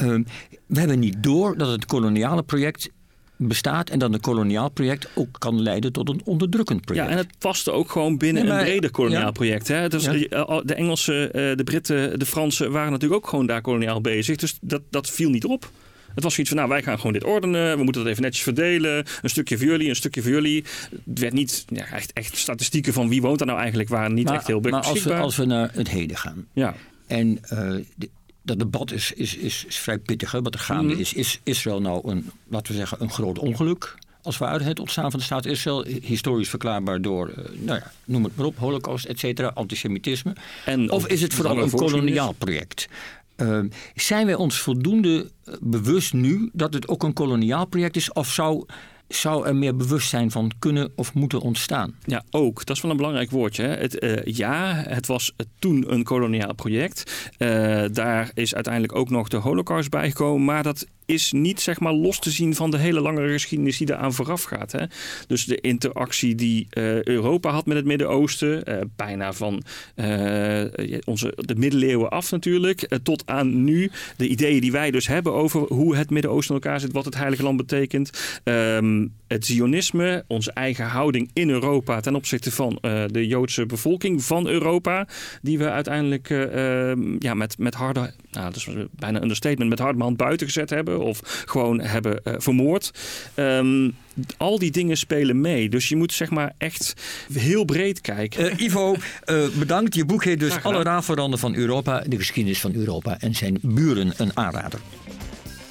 Uh, we hebben niet door dat het koloniale project bestaat en dan een koloniaal project ook kan leiden tot een onderdrukkend project. Ja, en het paste ook gewoon binnen een breder koloniaal project. Hè? Dus De Engelsen, eh, de Britten, de Fransen waren natuurlijk ook gewoon daar koloniaal bezig. Dus dat, dat viel niet op. Het was zoiets van, nou, wij gaan gewoon dit ordenen. We moeten dat even netjes verdelen. Een stukje voor jullie, een stukje voor jullie. Het werd niet, ja, echt, echt statistieken van wie woont er nou eigenlijk, waren niet echt heel beschikbaar. Maar als we, als we naar het heden gaan. Ja. En uh, dat debat is, is, is, is vrij pittig. Hè? Wat er gaande mhm. is. Is Israël nou een, laten we zeggen, een groot ongeluk? Als we uit het ontstaan van de staat Israël, historisch verklaarbaar door, uh, nou ja, noem het maar op, holocaust, et cetera, antisemitisme. En of is het vooral een koloniaal project? Uh, zijn wij ons voldoende eh, bewust nu dat het ook een koloniaal project is? Of zou zou er meer bewustzijn van kunnen of moeten ontstaan? Ja, ook. Dat is wel een belangrijk woordje. Het, uh, ja, het was toen een koloniaal project. Uh, daar is uiteindelijk ook nog de holocaust bijgekomen. Maar dat is niet zeg maar los te zien van de hele lange geschiedenis die eraan vooraf gaat. Hè? Dus de interactie die uh, Europa had met het Midden-Oosten, uh, bijna van uh, onze, de middeleeuwen af natuurlijk, tot aan nu. De ideeën die wij dus hebben over hoe het Midden-Oosten in elkaar zit, wat het Heilige Land betekent. Um, het Zionisme, onze eigen houding in Europa ten opzichte van de Joodse bevolking van Europa, die we uiteindelijk ehm, ja, met, met harde, nou, dat is bijna een understatement, met harde hand buiten gezet hebben of gewoon hebben uh, vermoord. Um, al die dingen spelen mee. Dus je moet zeg maar echt heel breed kijken. Uh, Ivo, uh, bedankt. Je boek heet dus Alle raafveranden van Europa, de geschiedenis van Europa en zijn buren een aanrader.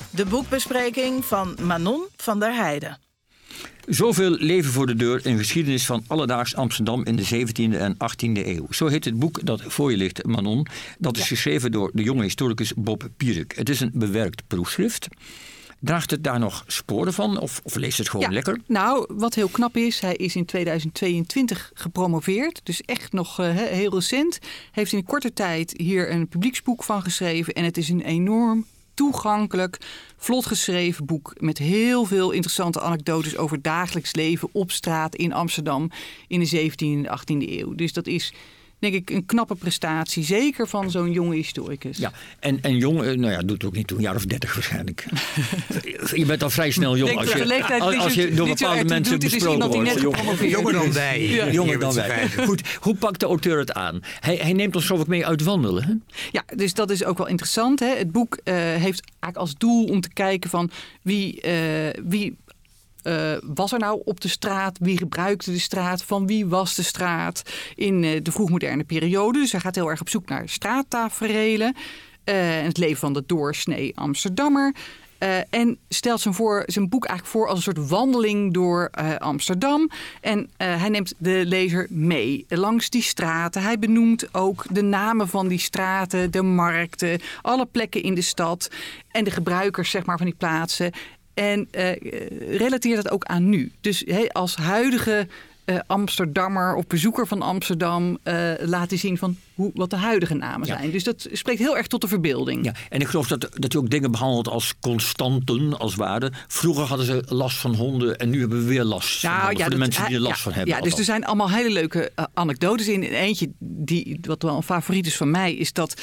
De boekbespreking van Manon van der Heijden. Zoveel leven voor de deur in geschiedenis van alledaags Amsterdam in de 17e en 18e eeuw. Zo heet het boek dat voor je ligt, Manon. Dat is geschreven door de jonge historicus Bob Pierik. Het is een bewerkt proefschrift. Draagt het daar nog sporen van of, of leest het gewoon lekker? Nou, wat heel knap is, hij is in 2022 gepromoveerd. Dus echt nog uh, heel recent. Heeft in korte tijd hier een publieksboek van geschreven. En het is een enorm toegankelijk, vlot geschreven boek met heel veel interessante anekdotes over dagelijks leven op straat in Amsterdam in de 17e en 18e eeuw. Dus dat is denk ik een knappe prestatie. Zeker van zo'n jonge historicus. Ja, en, en jong, eh, nou ja, doet het ook niet toe, een jaar of dertig waarschijnlijk. je bent al vrij snel jong als je, als, als je niet door zo bepaalde mensen doet. Besproken wordt. gepromoveerd Jonger dan wij. Ja. Jonger dan wij. Goed, hoe pakt de auteur het aan? Hij, hij neemt ons geloof ik mee uit wandelen. Hè? Ja, dus dat is ook wel interessant. Hè? Het boek eh, heeft eigenlijk als doel om te kijken van wie, eh, wie eh, was er nou op de straat? Wie gebruikte de straat? Van wie was de straat in eh, de vroegmoderne periode? Dus hij gaat heel erg op zoek naar straattaferelen. eh, en het leven van de doorsnee Amsterdammer. En stelt zijn, voor, zijn boek eigenlijk voor als een soort wandeling door Amsterdam. En hij neemt de lezer mee langs die straten. Hij benoemt ook de namen van die straten, de markten, alle plekken in de stad en de gebruikers zeg maar, van die plaatsen. En eh, relateert dat ook aan nu. Dus als huidige eh, Amsterdammer of bezoeker van Amsterdam eh, laat hij zien van hoe, wat de huidige namen Ja. zijn. Dus dat spreekt heel erg tot de verbeelding. Ja, en ik geloof dat, dat hij ook dingen behandelt als constanten, als ware. Vroeger hadden ze last van honden en nu hebben we weer last van honden. voor de mensen die er last ja, van hebben. Ja, dus er zijn allemaal hele leuke anekdotes in. En Eentje, die, wat wel een favoriet is van mij, is dat...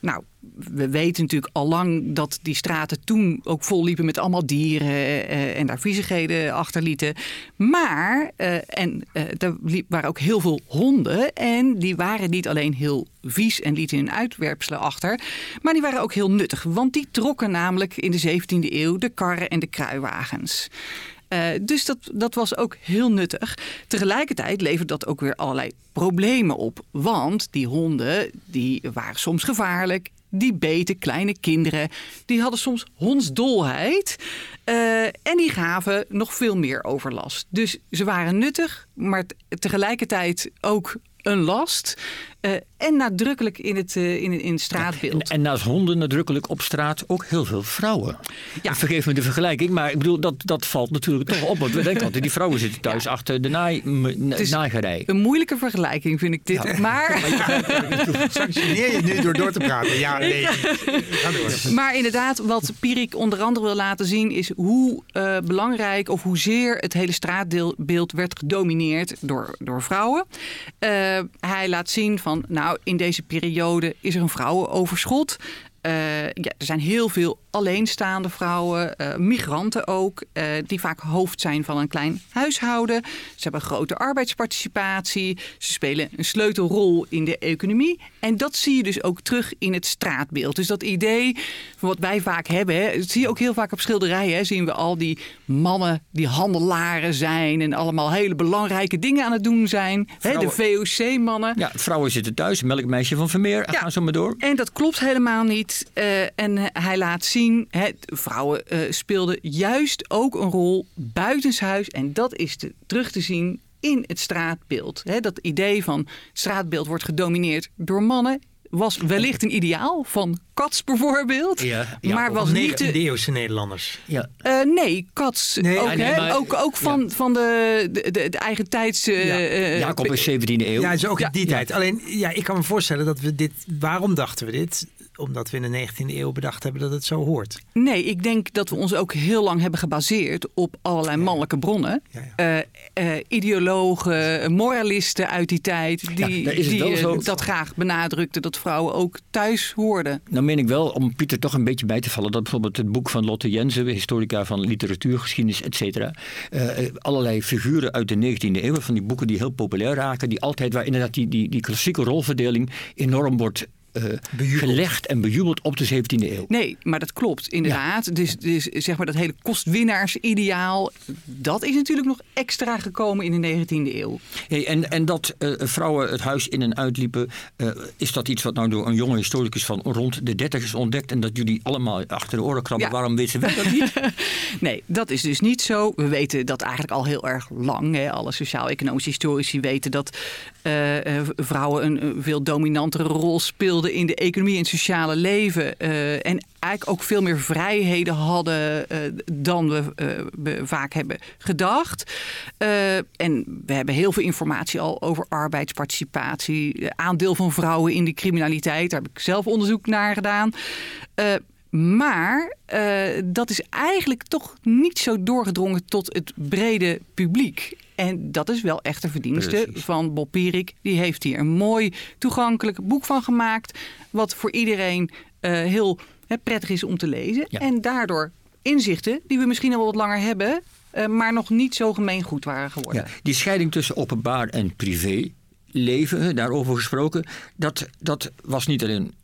nou, we weten natuurlijk al lang dat die straten toen ook vol liepen met allemaal dieren eh, en daar viezigheden achterlieten. Maar, eh, en eh, er waren ook heel veel honden en die waren niet alleen heel vies en lieten hun uitwerpselen achter, maar die waren ook heel nuttig. Want die trokken namelijk in de 17e eeuw de karren en de kruiwagens. Dus dat, dat was ook heel nuttig. Tegelijkertijd levert dat ook weer allerlei problemen op. Want die honden die waren soms gevaarlijk. Die beten kleine kinderen. Die hadden soms hondsdolheid. eh, en die gaven nog veel meer overlast. Dus ze waren nuttig, maar tegelijkertijd ook een last. Eh, en nadrukkelijk in het, eh, in, in het straatbeeld. En, en naast honden nadrukkelijk op straat ook heel veel vrouwen. Ja. Vergeef me de vergelijking, maar ik bedoel, dat, dat valt natuurlijk toch op. Want we denken altijd, die vrouwen zitten thuis achter de naai. Een moeilijke vergelijking vind ik dit. Maar... Sanctioneer je nu door door te praten? Ja, nee. Ga door. Maar inderdaad, wat Pierik onder andere wil laten zien, is hoe eh, belangrijk of hoezeer het hele straatbeeld werd gedomineerd door, door vrouwen. Eh, hij laat zien van, nou, in deze periode is er een vrouwenoverschot. Eh, ja, er zijn heel veel alleenstaande vrouwen, eh, migranten ook, eh, die vaak hoofd zijn van een klein huishouden. Ze hebben grote arbeidsparticipatie, ze spelen een sleutelrol in de economie. En dat zie je dus ook terug in het straatbeeld. Dus dat idee van wat wij vaak hebben, hè, dat zie je ook heel vaak op schilderijen. Hè, zien we al die mannen die handelaren zijn en allemaal hele belangrijke dingen aan het doen zijn. Hè, de VOC-mannen. Ja, vrouwen zitten thuis, melkmeisje van Vermeer, Ja. gaan zo maar door. En dat klopt helemaal niet. Eh, en hij laat zien, hè, vrouwen eh, speelden juist ook een rol buitenshuis. En dat is te, terug te zien in het straatbeeld. Hè, dat idee van straatbeeld wordt gedomineerd door mannen. Was wellicht een ideaal van Cats bijvoorbeeld. Ja, ja, maar was niet 19e de, eeuwse Nederlanders. Ja. eh, nee, Cats Nee, ook, ah, nee, maar- ook, ook van, van de, de, de, de eigen tijds... eh, Ja. eh, Jacob is 17e eeuw. Ja, het is ook Ja. in die tijd. Alleen, ja, ik kan me voorstellen dat we dit... Waarom dachten we dit? Omdat we in de 19e eeuw bedacht hebben dat het zo hoort. Nee, ik denk dat we ons ook heel lang hebben gebaseerd op allerlei mannelijke bronnen. Ja, Eh, eh, ideologen, moralisten uit die tijd, die, die eh, dat graag benadrukten dat vrouwen ook thuis hoorden. Nou meen ik wel, om Pieter toch een beetje bij te vallen... dat bijvoorbeeld het boek van Lotte Jensen... historica van literatuur, geschiedenis, et cetera... allerlei figuren uit de 19e eeuw... van die boeken die heel populair raken... die altijd waar inderdaad die, die, die klassieke rolverdeling... enorm wordt eh, gelegd en bejubeld op de 17e eeuw. Nee, maar dat klopt inderdaad. Dus, dus zeg maar dat hele kostwinnaarsideaal, dat is natuurlijk nog extra gekomen in de 19e eeuw. Hey, en, en dat eh, vrouwen het huis in en uitliepen... eh, is dat iets wat nou door een jonge historicus van rond de 30 is ontdekt... en dat jullie allemaal achter de oren krabben? Ja. Waarom weten wij dat niet? Nee, dat is dus niet zo. We weten dat eigenlijk al heel erg lang. Hè. Alle sociaal-economische historici weten dat vrouwen een, een veel dominantere rol speelden in de economie en het sociale leven. eh, en eigenlijk ook veel meer vrijheden hadden eh, dan we, eh, we vaak hebben gedacht. En we hebben heel veel informatie al over arbeidsparticipatie, aandeel van vrouwen in de criminaliteit. Daar heb ik zelf onderzoek naar gedaan. Maar dat is eigenlijk toch niet zo doorgedrongen tot het brede publiek. En dat is wel echt de verdienste Precies. van Bob Pierik. Die heeft hier een mooi toegankelijk boek van gemaakt. Wat voor iedereen eh, heel hè, prettig is om te lezen. Ja. En daardoor inzichten die we misschien al wat langer hebben... eh, maar nog niet zo gemeen goed waren geworden. Ja, die scheiding tussen openbaar en privé leven, daarover gesproken, dat, dat was niet alleen.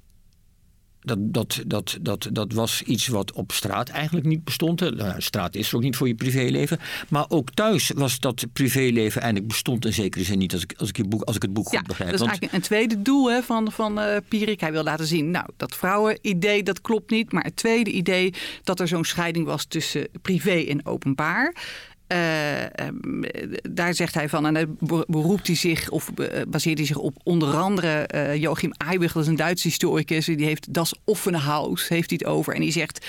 Dat, dat, dat, dat, dat was iets wat op straat eigenlijk niet bestond. hè. Nou, straat is er ook niet voor je privéleven. Maar ook thuis was dat privéleven eigenlijk bestond in zekere zin niet. Als ik, als ik, je boek, als ik het boek Ja, goed begrijp. dat is Want- eigenlijk een tweede doel hè, van, van eh Pierik. Hij wil laten zien, nou, dat vrouwenidee, dat klopt niet. Maar het tweede idee, dat er zo'n scheiding was tussen privé en openbaar. Eh, ehm, daar zegt hij van, en daar be- beroept hij zich, of baseert hij zich op onder andere eh, Joachim Eibig, dat is een Duitse historicus, die heeft Das offene Haus, heeft hij het over. En die zegt,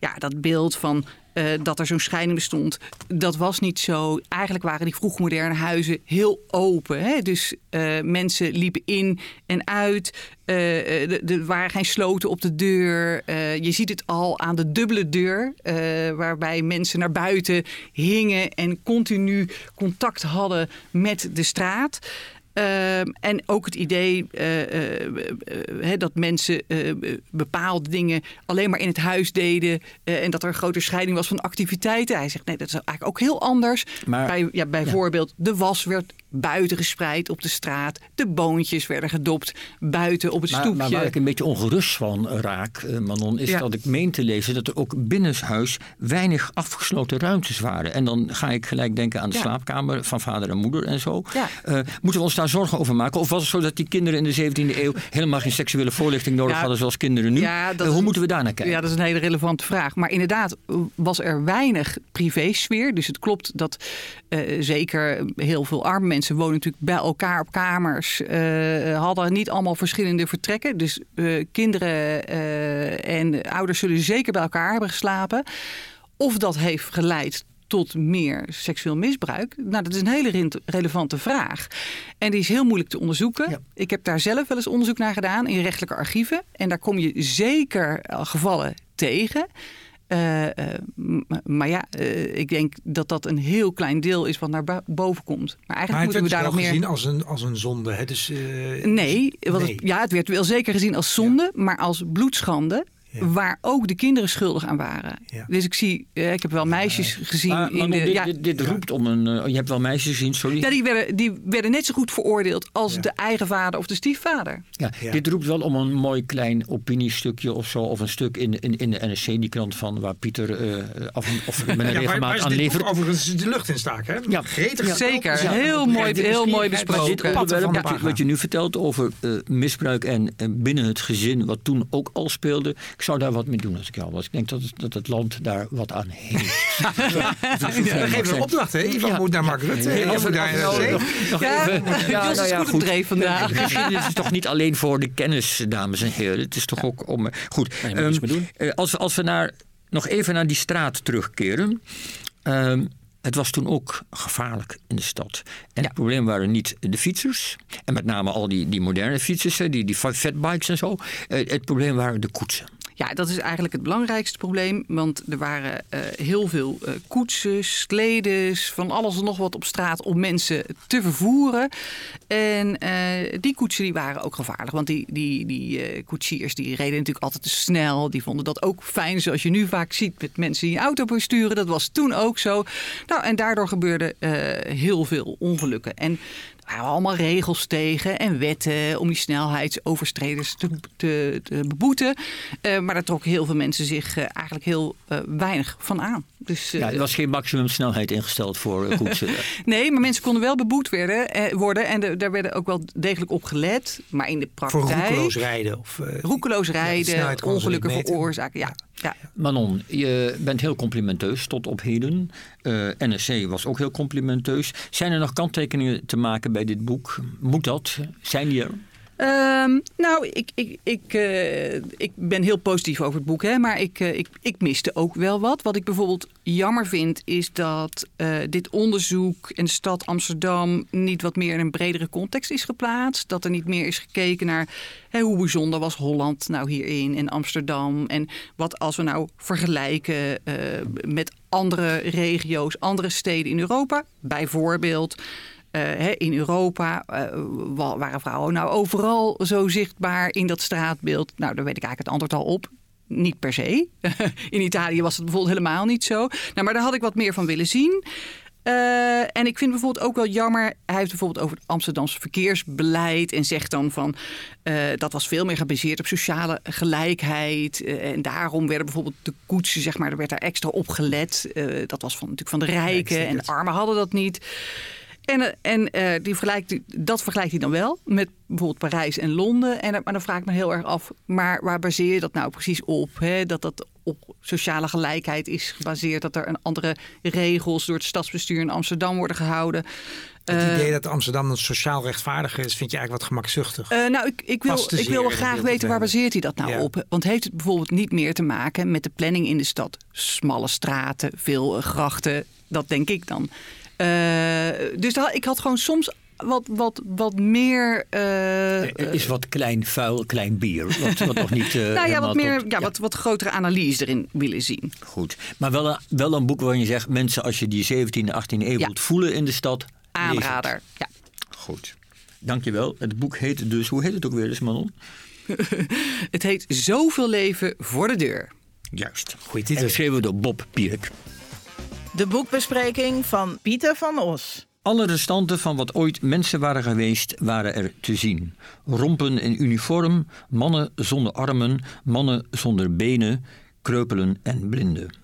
ja, dat beeld van eh, dat er zo'n scheiding bestond, dat was niet zo. Eigenlijk waren die vroegmoderne huizen heel open. Hè? Dus eh, mensen liepen in en uit. Eh, er- waren geen sloten op de deur. Je ziet het al aan de dubbele deur, waarbij mensen naar buiten hingen en continu contact hadden met de straat. Ehm, en ook het idee eh, eh, eh, dat mensen bepaalde dingen alleen maar in het huis deden. en dat er een grote scheiding was van activiteiten. Hij zegt nee, dat is eigenlijk ook heel anders. Maar- Bij, ja, bijvoorbeeld, de was werd buiten gespreid op de straat. De boontjes werden gedopt buiten op het Maar, stoepje. maar waar ik een beetje ongerust van raak, eh, Manon, is Ja. dat ik meen te lezen dat er ook binnenshuis weinig afgesloten ruimtes waren. En dan ga ik gelijk denken aan de Ja. slaapkamer van vader en moeder en zo. Ja. Eh, moeten we ons daar zorgen over maken? Of was het zo dat die kinderen in de 17e eeuw helemaal geen seksuele voorlichting nodig hadden zoals kinderen nu? Dat Eh, hoe moeten we daar naar kijken? Ja, dat is een hele relevante vraag. Maar inderdaad was er weinig privésfeer. Dus het klopt dat zeker heel veel arme mensen wonen natuurlijk bij elkaar op kamers. eh, hadden niet allemaal verschillende vertrekken. Dus eh, kinderen eh, en ouders zullen zeker bij elkaar hebben geslapen. Of dat heeft geleid tot meer seksueel misbruik? Nou, dat is een hele re- relevante vraag. En die is heel moeilijk te onderzoeken. Ja. Ik heb daar zelf wel eens onderzoek naar gedaan in rechtelijke archieven. En daar kom je zeker gevallen tegen. Eh, eh, maar ja, eh, ik denk dat dat een heel klein deel is wat naar boven komt. Maar eigenlijk het moeten we werd daar nog meer... gezien als een, als een zonde. Hè? Dus, Nee, wat het- nee. ja, het werd wel zeker gezien als zonde, maar als bloedschande. Ja. Waar ook de kinderen schuldig aan waren. Ja. Dus ik zie, eh, ik heb wel meisjes gezien Maar, in de. dit, ja, dit, dit roept om een... eh, je hebt wel meisjes gezien, sorry. ja, die, werden, die werden net zo goed veroordeeld als Ja. de eigen vader of de stiefvader. Ja, Ja. Dit roept wel om een mooi klein opiniestukje of zo. Of een stuk in, in, in de NSC, die krant van waar Pieter eh, af, en- of met een regelmaat aan dit levert. overigens de lucht in staken. Hè? Ja. Gretig Ja. Zeker, Ja. heel mooi, heel mooi besproken. Wat je, pagina. wat je nu vertelt over misbruik en, en binnen het gezin, wat toen ook al speelde, ik zou daar wat mee doen als ik jou was. Ik denk dat het, dat het land daar wat aan heeft. ja, we geven een opdracht, hè? Ivan Ja. moet naar Mark Rutte. Ja, NRC. nog- nog Ja, even- ja, is nou ja, goed goed. vandaag. De geschiedenis is toch niet alleen voor de kennis, dames en heren. Het is toch ook om... Goed, moet iets ehm, eh, als we, als we naar, nog even naar die straat terugkeren. Ehm, het was toen ook gevaarlijk in de stad. En het probleem waren niet de fietsers. En met name al die, die moderne fietsers, die, die fatbikes en zo. Eh, het probleem waren de koetsen. Ja, dat is eigenlijk het belangrijkste probleem. Want er waren eh, heel veel eh koetsen, sledes, van alles en nog wat op straat om mensen te vervoeren. En eh, die koetsen die waren ook gevaarlijk. Want die, die, die koetsiers die reden natuurlijk altijd te snel. Die vonden dat ook fijn, zoals je nu vaak ziet met mensen die een auto besturen. Dat was toen ook zo. Nou, en daardoor gebeurde eh, heel veel ongelukken. En er waren allemaal regels tegen en wetten om die snelheidsoverstreders te, te, te beboeten. Eh, maar daar trokken heel veel mensen zich eh, eigenlijk heel eh, weinig van aan. Dus, eh, Ja, er was geen maximumsnelheid ingesteld voor koetsen. Nee, maar mensen konden wel beboet werden, eh, worden. En de- daar werden ook wel degelijk op gelet. Maar in de Voor praktijk... roekeloos rijden. Of, eh, roekeloos rijden, ongelukken veroorzaken. Ja, ja. Manon, je bent heel complimenteus tot op heden. Eh, NSC was ook heel complimenteus. Zijn er nog kanttekeningen te maken bij dit boek? Moet dat? Zijn die er? Ehm, nou, ik, ik, ik, eh, ik ben heel positief over het boek, hè, maar ik, eh, ik, ik miste ook wel wat. Wat ik bijvoorbeeld jammer vind, is dat eh, dit onderzoek in de stad Amsterdam niet wat meer in een bredere context is geplaatst. Dat er niet meer is gekeken naar hè, hoe bijzonder was Holland nou hierin en Amsterdam. En wat als we nou vergelijken met andere regio's, andere steden in Europa, bijvoorbeeld. Uh, in Europa uh, waren vrouwen nou overal zo zichtbaar in dat straatbeeld? Nou, daar weet ik eigenlijk het antwoord al op. Niet per se. in Italië was het bijvoorbeeld helemaal niet zo. Nou, maar daar had ik wat meer van willen zien. Uh, en ik vind bijvoorbeeld ook wel jammer. Hij heeft bijvoorbeeld over het Amsterdamse verkeersbeleid. En zegt dan van uh, dat was veel meer gebaseerd op sociale gelijkheid. Uh, en daarom werden bijvoorbeeld de koetsen, zeg maar, er werd daar extra op gelet. dat was van, natuurlijk van de rijken en de armen hadden dat niet. En, en uh, die vergelijkt, dat vergelijkt hij dan wel met bijvoorbeeld Parijs en Londen. En, maar dan vraag ik me heel erg af, maar waar baseer je dat nou precies op? Hè? Dat dat op sociale gelijkheid is gebaseerd. Dat er een andere regels door het stadsbestuur in Amsterdam worden gehouden. Het uh, idee dat Amsterdam een sociaal rechtvaardiger is, vind je eigenlijk wat gemakzuchtig? Uh, nou, ik, ik wil, ik wil graag weten waar baseert hij dat nou ja. op? Want heeft het bijvoorbeeld niet meer te maken met de planning in de stad? Smalle straten, veel grachten, dat denk ik dan. Uh, dus ik had gewoon soms wat, wat, wat meer. Uh, is wat klein vuil, klein bier. Wat, wat nog niet. Uh, nou ja, wat meer, tot, ja, ja, Wat, wat grotere analyse erin willen zien. Goed. Maar wel een, wel een boek waarin je zegt: mensen, als je die 17e, 18e eeuw ja. wilt voelen in de stad. Aanrader. Ja. Goed. Dankjewel. Het boek heet dus. Hoe heet het ook weer eens, Manon? het heet Zoveel leven voor de deur. Juist. Titel. En geschreven door Bob Pierk. De boekbespreking van Pieter van Os. Alle restanten van wat ooit mensen waren geweest, waren er te zien. Rompen in uniform, mannen zonder armen, mannen zonder benen, kreupelen en blinden.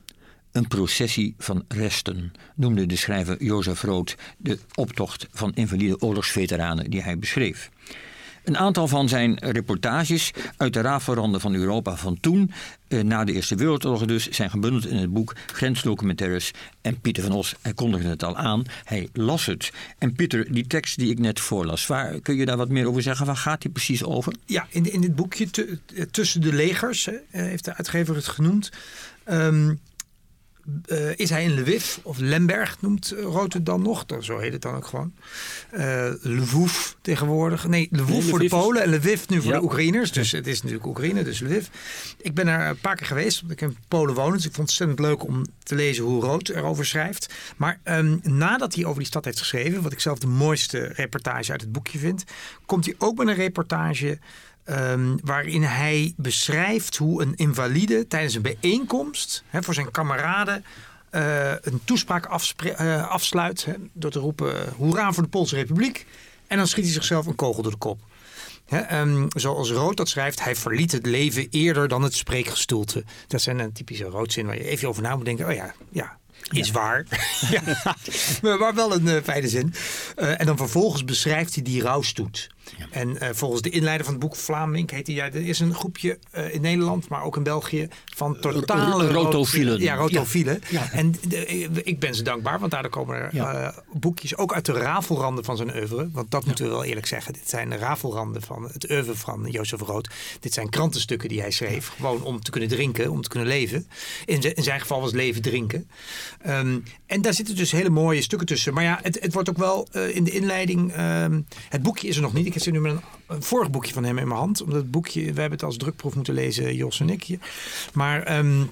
Een processie van resten, noemde de schrijver Jozef Rood de optocht van invalide oorlogsveteranen die hij beschreef. Een aantal van zijn reportages uit de raafveranden van Europa van toen, eh, na de Eerste Wereldoorlog dus, zijn gebundeld in het boek Grensdocumentaires. En Pieter van Os, hij kondigde het al aan, hij las het. En Pieter, die tekst die ik net voorlas, waar kun je daar wat meer over zeggen? Waar gaat die precies over? Ja, in, in dit boekje Tussen de Legers, heeft de uitgever het genoemd. Um, uh, is hij in Lviv, of Lemberg noemt Rood het dan nog, zo heet het dan ook gewoon. Uh, Lviv tegenwoordig. Nee, Lviv nee, voor de Polen en Lviv nu voor ja. de Oekraïners. Dus het is natuurlijk Oekraïne, dus Lviv. Ik ben er een paar keer geweest, omdat ik in Polen woon. Dus ik vond het ontzettend leuk om te lezen hoe Rood erover schrijft. Maar um, nadat hij over die stad heeft geschreven, wat ik zelf de mooiste reportage uit het boekje vind, komt hij ook met een reportage Um, waarin hij beschrijft hoe een invalide tijdens een bijeenkomst hè, voor zijn kameraden uh, een toespraak uh, afsluit hè, door te roepen hoera voor de Poolse Republiek. En dan schiet hij zichzelf een kogel door de kop. Hè, um, zoals Rood dat schrijft, hij verliet het leven eerder dan het spreekgestoelte. Dat zijn een typische Roodzin waar je even over na moet denken. Oh ja, ja is ja. waar. ja. maar wel een uh, fijne zin. En dan vervolgens beschrijft hij die rouwstoet. Ja. En uh, volgens de inleider van het boek Vlaming heet hij, ja, er is een groepje uh, in Nederland, maar ook in België, van totale rotofielen. Ja, rotofielen. Ja. Ja. En de, ik ben ze dankbaar, want daardoor komen er uh, boekjes ook uit de rafelranden van zijn oeuvre. Want dat moeten we wel eerlijk zeggen. Dit zijn de rafelranden van het oeuvre van Jozef Rood. Dit zijn krantenstukken die hij schreef, gewoon om te kunnen drinken, om te kunnen leven. In, in zijn geval was leven drinken. Um, en daar zitten dus hele mooie stukken tussen. Maar ja, het, het wordt ook wel in de inleiding. Um, het boekje is er nog niet. Ik zit nu met een, vorig boekje van hem in mijn hand. Omdat het boekje, we hebben het als drukproef moeten lezen, Jos en ik. Maar um,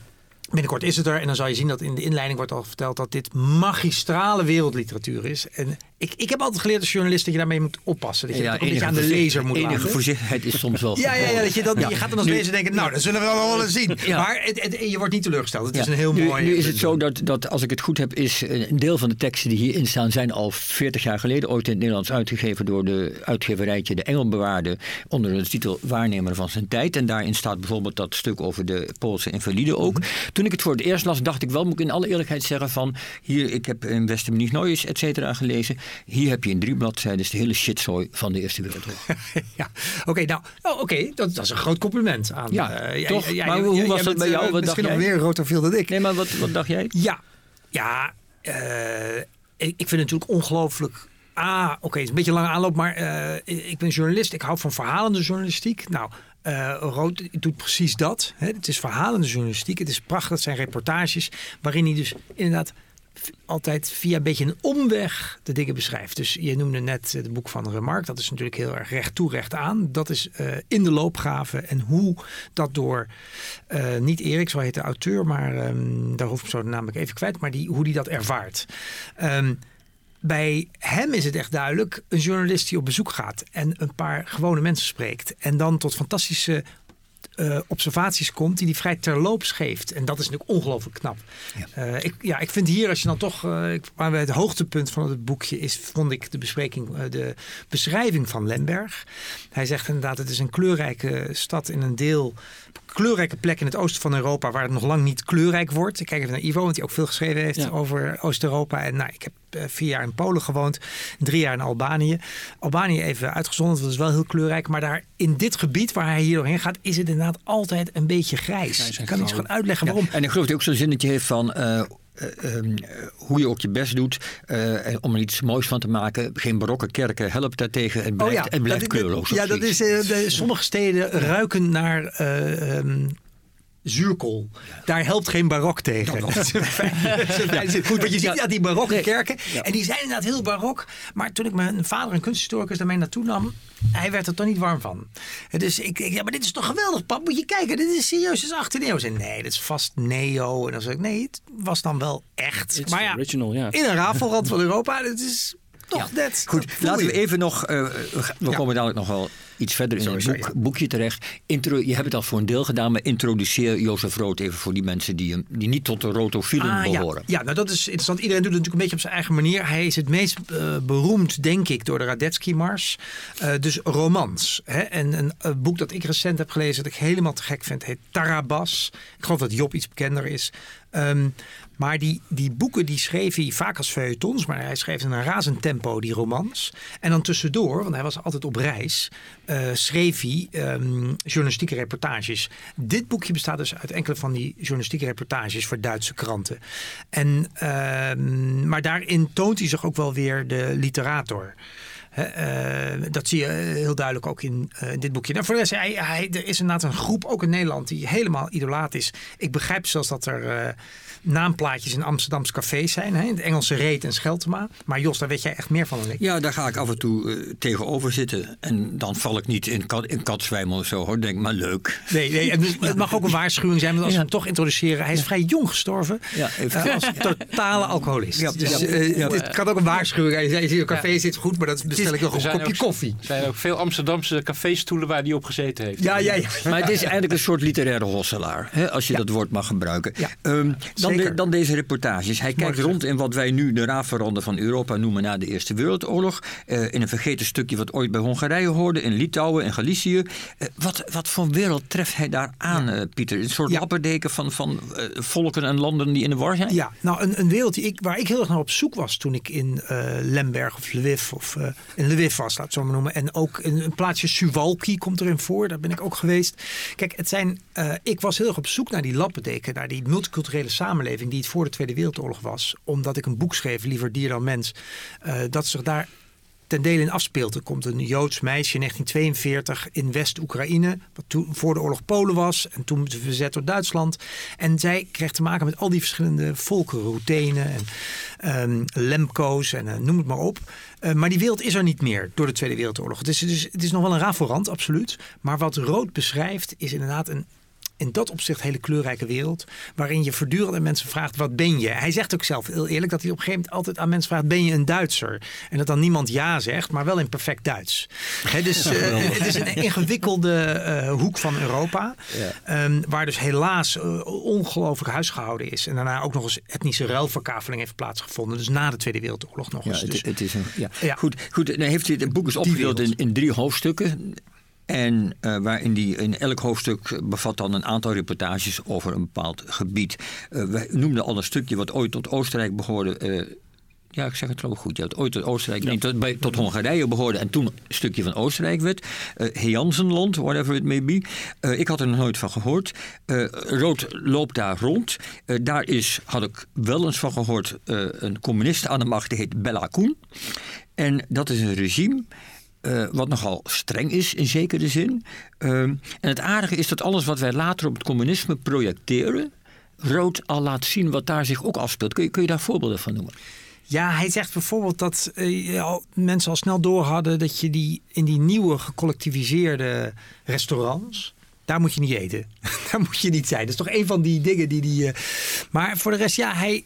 binnenkort is het er. En dan zal je zien dat in de inleiding wordt al verteld dat dit magistrale wereldliteratuur is. En ik, ik heb altijd geleerd als journalist dat je daarmee moet oppassen. Dat je, ja, dat je aan de lezer moet enige laten. voorzichtigheid is soms wel. ja, ja, ja, dat je, dat, ja. je gaat dan als lezer denken, nou, dat zullen we wel eens zien. Maar het, het, je wordt niet teleurgesteld. Het is een heel mooi... Nu is het zo dat, dat, als ik het goed heb, is een deel van de teksten die hierin staan, zijn al 40 jaar geleden ooit in het Nederlands uitgegeven door de uitgeverijtje De Engelbewaarde onder de titel Waarnemer van zijn tijd. En daarin staat bijvoorbeeld dat stuk over de Poolse invalide ook. Mm -hmm. Toen ik het voor het eerst las, dacht ik wel, moet ik in alle eerlijkheid zeggen van, hier, ik heb in Westermenisch Noois, et cetera, gelezen. Hier heb je in drie bladzijden de hele shitzooi van de Eerste Wereldoorlog. ja, oké, okay, nou, oh, oké, dat, dat, is een groot compliment aan. Ja, uh, toch? Maar hoe was dat bij jou? Wat misschien nog meer rotofiel dan ik. Nee, maar wat, wat dacht jij? Ja, ja, uh, ik, ik vind het natuurlijk ongelooflijk Ah, oké, het is een beetje een lange aanloop, maar eh, ik ben journalist. Ik hou van verhalende journalistiek. Nou, uh, Rood doet precies dat. Hè. Het is verhalende journalistiek. Het is prachtig. Het zijn reportages waarin hij dus inderdaad altijd via een beetje een omweg de dingen beschrijft. Dus je noemde net het boek van Remarque. Dat is natuurlijk heel erg recht toe, recht aan. Dat is uh, in de loopgave. En hoe dat door, uh, niet Erik, zo heet de auteur, maar um, daar hoef ik zo namelijk even kwijt. Maar die, hoe die dat ervaart. Um, bij hem is het echt duidelijk een journalist die op bezoek gaat en een paar gewone mensen spreekt. En dan tot fantastische uh, observaties komt die hij vrij terloops geeft. En dat is natuurlijk ongelooflijk knap. Ja. Uh, ik, ja, ik vind hier, als je dan toch... Uh, ik, het hoogtepunt van het boekje is... vond ik de bespreking, de beschrijving van Lemberg. Hij zegt inderdaad, het is een kleurrijke stad in een deel kleurrijke plek in het oosten van Europa waar het nog lang niet kleurrijk wordt. Ik kijk even naar Ivo, want hij ook veel geschreven heeft ja. over Oost-Europa. En nou, ik heb uh, vier jaar in Polen gewoond, drie jaar in Albanië. Albanië even uitgezonderd, dat is wel heel kleurrijk. Maar daar in dit gebied waar hij hier doorheen gaat, is het inderdaad altijd een beetje grijs. ik kan iets gaan uitleggen waarom. Ja, en ik geloof dat hij ook zo'n zinnetje heeft van... Uh, uh, um, hoe je ook je best doet uh, om er iets moois van te maken. Geen barokke kerken helpt daartegen en blijft, oh ja, en blijft. Ja, dat is, de, sommige steden ruiken naar um, zuurkool. Daar helpt geen barok tegen. Dat. Goed, want je ziet ja, die barokke kerken. En die zijn inderdaad heel barok. Maar toen ik mijn vader, een kunsthistoricus, daarmee naartoe nam... hij werd er toch niet warm van. Dus ik, ik ja, maar dit is toch geweldig, pap. Moet je kijken, dit is serieus, dit is 18e eeuw. Zei, nee, dit is vast neo. En dan zei ik, nee, het was dan wel echt. It's maar ja, original, in een rafelrand van Europa, dit is toch ja. net. Goed, laten we even nog, uh, we komen dadelijk nog wel iets verder in het boek, ja. boekje terecht. Intro, je hebt het al voor een deel gedaan, maar introduceer Jozef Rood even voor die mensen die, die niet tot de rotofielen ah, behoren. Ja. ja, nou dat is interessant. Iedereen doet het natuurlijk een beetje op zijn eigen manier. Hij is het meest uh, beroemd, denk ik, door de Radetzky-mars. Uh, dus romans. Hè? En een, een, boek dat ik recent heb gelezen, dat ik helemaal te gek vind, heet Tarabas. Ik geloof dat Job iets bekender is. Um, maar die, die boeken die schreef hij vaak als feuilletons, maar hij schreef in een razend tempo die romans. En dan tussendoor, want hij was altijd op reis, uh, schreef hij um, journalistieke reportages. Dit boekje bestaat dus uit enkele van die journalistieke reportages voor Duitse kranten. En, um, maar daarin toont hij zich ook wel weer de literator. Uh, dat zie je heel duidelijk ook in uh, dit boekje. Nou, voor de rest, hij, hij, er is inderdaad een groep, ook in Nederland, die helemaal idolaat is. Ik begrijp zelfs dat er naamplaatjes in Amsterdamse cafés zijn. Hè? In het Engelse Reet en Scheltema. Maar Jos, daar weet jij echt meer van dan ik. Ja, daar ga ik af en toe uh, tegenover zitten. En dan val ik niet in, kat, in katzwijmel of zo hoor. Denk maar leuk. Nee, nee en het mag ook een waarschuwing zijn. Want als ja. we hem toch introduceren. Hij is ja. vrij jong gestorven. Ja, uh, als totale alcoholist. Ja, dus uh, het kan ook een waarschuwing zijn. Je in een café zit goed, maar dat bestel ik nog een kopje ook, koffie. Er zijn ook veel Amsterdamse caféstoelen waar hij op gezeten heeft. Ja, ja, ja. Maar het is eigenlijk een soort literaire hosselaar. Hè, als je dat woord mag gebruiken. Um, dan, de, dan deze reportages. Hij kijkt rond in wat wij nu de raafveranden van Europa noemen na de Eerste Wereldoorlog. Uh, in een vergeten stukje wat ooit bij Hongarije hoorde, in Litouwen en Galicië. Uh, wat, wat voor wereld treft hij daar aan, ja. uh, Pieter? Een soort ja. lapperdeken van, van volken en landen die in de war zijn? Ja, nou een, een wereld die ik, waar ik heel erg naar op zoek was toen ik in Lemberg of Lviv of in Lviv was, laat zo maar noemen. En ook in een plaatsje Suwalki komt erin voor, daar ben ik ook geweest. Kijk, het zijn, ik was heel erg op zoek naar die lappendeken, naar die multiculturele samenleving die het voor de Tweede Wereldoorlog was. Omdat ik een boek schreef, Liever dier dan mens. Uh, dat zich daar ten dele in afspeelt. Er komt een Joods meisje in 1942 in West-Oekraïne, wat toen voor de oorlog Polen was en toen verzet door Duitsland. En zij kreeg te maken met al die verschillende volken, Routenen en um, Lemko's en uh, noem het maar op. Uh, maar die wereld is er niet meer door de Tweede Wereldoorlog. Het is, is, het is nog wel een raforant, absoluut. Maar wat Rood beschrijft is inderdaad een in dat opzicht hele kleurrijke wereld. Waarin je voortdurend aan mensen vraagt: wat ben je? Hij zegt ook zelf heel eerlijk dat hij op een gegeven moment altijd aan mensen vraagt: ben je een Duitser? En dat dan niemand ja zegt, maar wel in perfect Duits. He, dus uh, het is een ingewikkelde uh, hoek van Europa. Ja. Um, waar dus helaas uh, ongelooflijk huisgehouden is. En daarna ook nog eens etnische ruilverkaveling heeft plaatsgevonden. Dus na de Tweede Wereldoorlog nog eens. Ja, het, dus, het is een, ja. ja. Goed, goed, dan heeft hij het boek is opgedeeld in, in drie hoofdstukken. En uh, waarin die in elk hoofdstuk bevat dan een aantal reportages over een bepaald gebied. Uh, we noemden al een stukje wat ooit tot Oostenrijk behoorde. Uh, Ja, ik zeg het trouwens goed. Je had ooit Oostenrijk niet tot, bij, tot Hongarije behoorde en toen een stukje van Oostenrijk werd. Uh, Heansenland, whatever it may be. Uh, ik had er nog nooit van gehoord. Uh, Rood loopt daar rond. daar is, had ik wel eens van gehoord, een communist aan de macht, die heet Bella Koen. En dat is een regime uh, wat nogal streng is in zekere zin. Uh, en het aardige is dat alles wat wij later op het communisme projecteren, rood al laat zien wat daar zich ook afspeelt. Kun je, kun je daar voorbeelden van noemen? Ja, hij zegt bijvoorbeeld dat uh, mensen al snel door hadden dat je die in die nieuwe gecollectiviseerde restaurants. Daar moet je niet eten. daar moet je niet zijn. Dat is toch een van die dingen die die. Uh, maar voor de rest, ja, hij,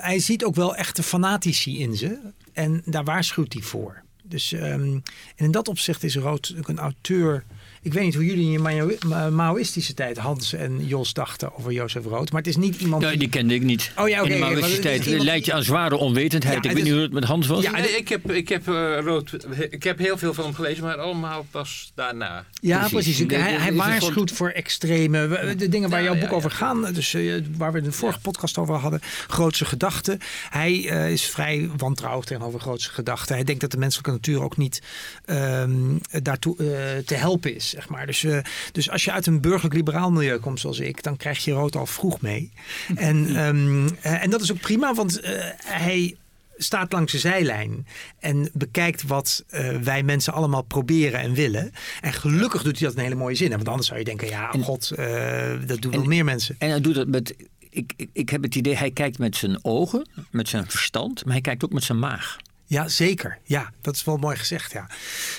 hij ziet ook wel echte fanatici in ze. En daar waarschuwt hij voor. Dus um, en in dat opzicht is Rood ook een auteur ik weet niet hoe jullie in je Maoïstische tijd, Hans en Jos, dachten over Jozef Rood. Maar het is niet iemand. Ja, die kende ik niet. Oh ja, oké. Okay, in de Maoïstische tijd iemand... leidt je aan zware onwetendheid. Ja, ik weet niet hoe het met Hans was. Ja, nee, ik heb, ik, heb, uh, Rood, ik heb heel veel van hem gelezen, maar allemaal pas daarna. Ja, precies. precies. Hij, hij waarschuwt voor extreme. De dingen waar jouw boek over gaat. Dus uh, waar we de vorige podcast over hadden. Grootse gedachten. Hij uh, is vrij wantrouwig tegenover grootse gedachten. Hij denkt dat de menselijke natuur ook niet um, daartoe te helpen is zeg maar. Dus, uh, dus als je uit een burgerlijk-liberaal milieu komt zoals ik, dan krijg je rood al vroeg mee. en, um, uh, en dat is ook prima, want uh, hij staat langs de zijlijn en bekijkt wat uh, wij mensen allemaal proberen en willen. En gelukkig doet hij dat in een hele mooie zin. Want anders zou je denken, ja, en, god, uh, dat doen nog meer mensen. En hij doet het met, ik, ik, ik heb het idee, hij kijkt met zijn ogen, met zijn verstand, maar hij kijkt ook met zijn maag. Ja, zeker. Ja, dat is wel mooi gezegd. Ja.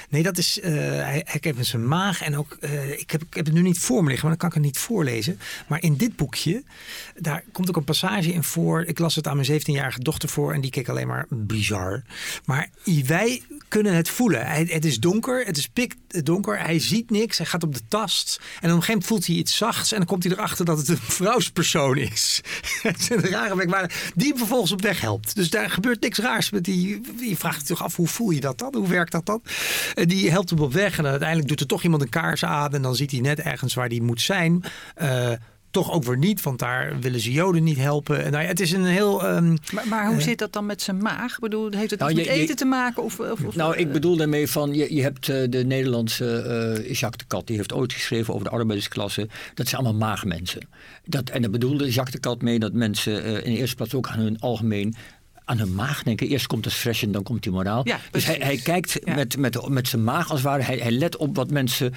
Nee, dat is. Uh, hij, heeft met zijn maag en ook. Uh, ik, heb, ik heb het nu niet voor me liggen, maar dan kan ik het niet voorlezen. Maar in dit boekje, daar komt ook een passage in voor. Ik las het aan mijn 17-jarige dochter voor en die keek alleen maar bizar. Maar wij kunnen het voelen. Het is donker, het is pik donker. Hij ziet niks, hij gaat op de tast. En op een gegeven moment voelt hij iets zachts en dan komt hij erachter dat het een vrouwspersoon is. het is een rare weg, maar die hem vervolgens op weg helpt. Dus daar gebeurt niks raars met die je vraagt je toch af, hoe voel je dat dan? Hoe werkt dat dan? En die helpt hem op weg en uiteindelijk doet er toch iemand een kaars aan en dan ziet hij net ergens waar hij moet zijn. Uh, toch ook weer niet, want daar willen ze Joden niet helpen. En nou ja, het is een heel. Um, maar, maar, hoe uh, zit dat dan met zijn maag? Ik bedoel, heeft het nou, met je, eten je, te maken? Of, of, of, nou, ik bedoel daarmee van, je, je hebt uh, de Nederlandse uh, Jacques de Cat, die heeft ooit geschreven over de arbeidersklasse. Dat zijn allemaal maagmensen. Dat, en daar bedoelde Jacques de Cat mee dat mensen in de eerste plaats ook aan hun algemeen aan hun maag denken. Eerst komt het fresh en dan komt die moraal. Ja, dus hij, hij kijkt ja. met, met, met zijn maag als het ware. Hij, hij let op wat mensen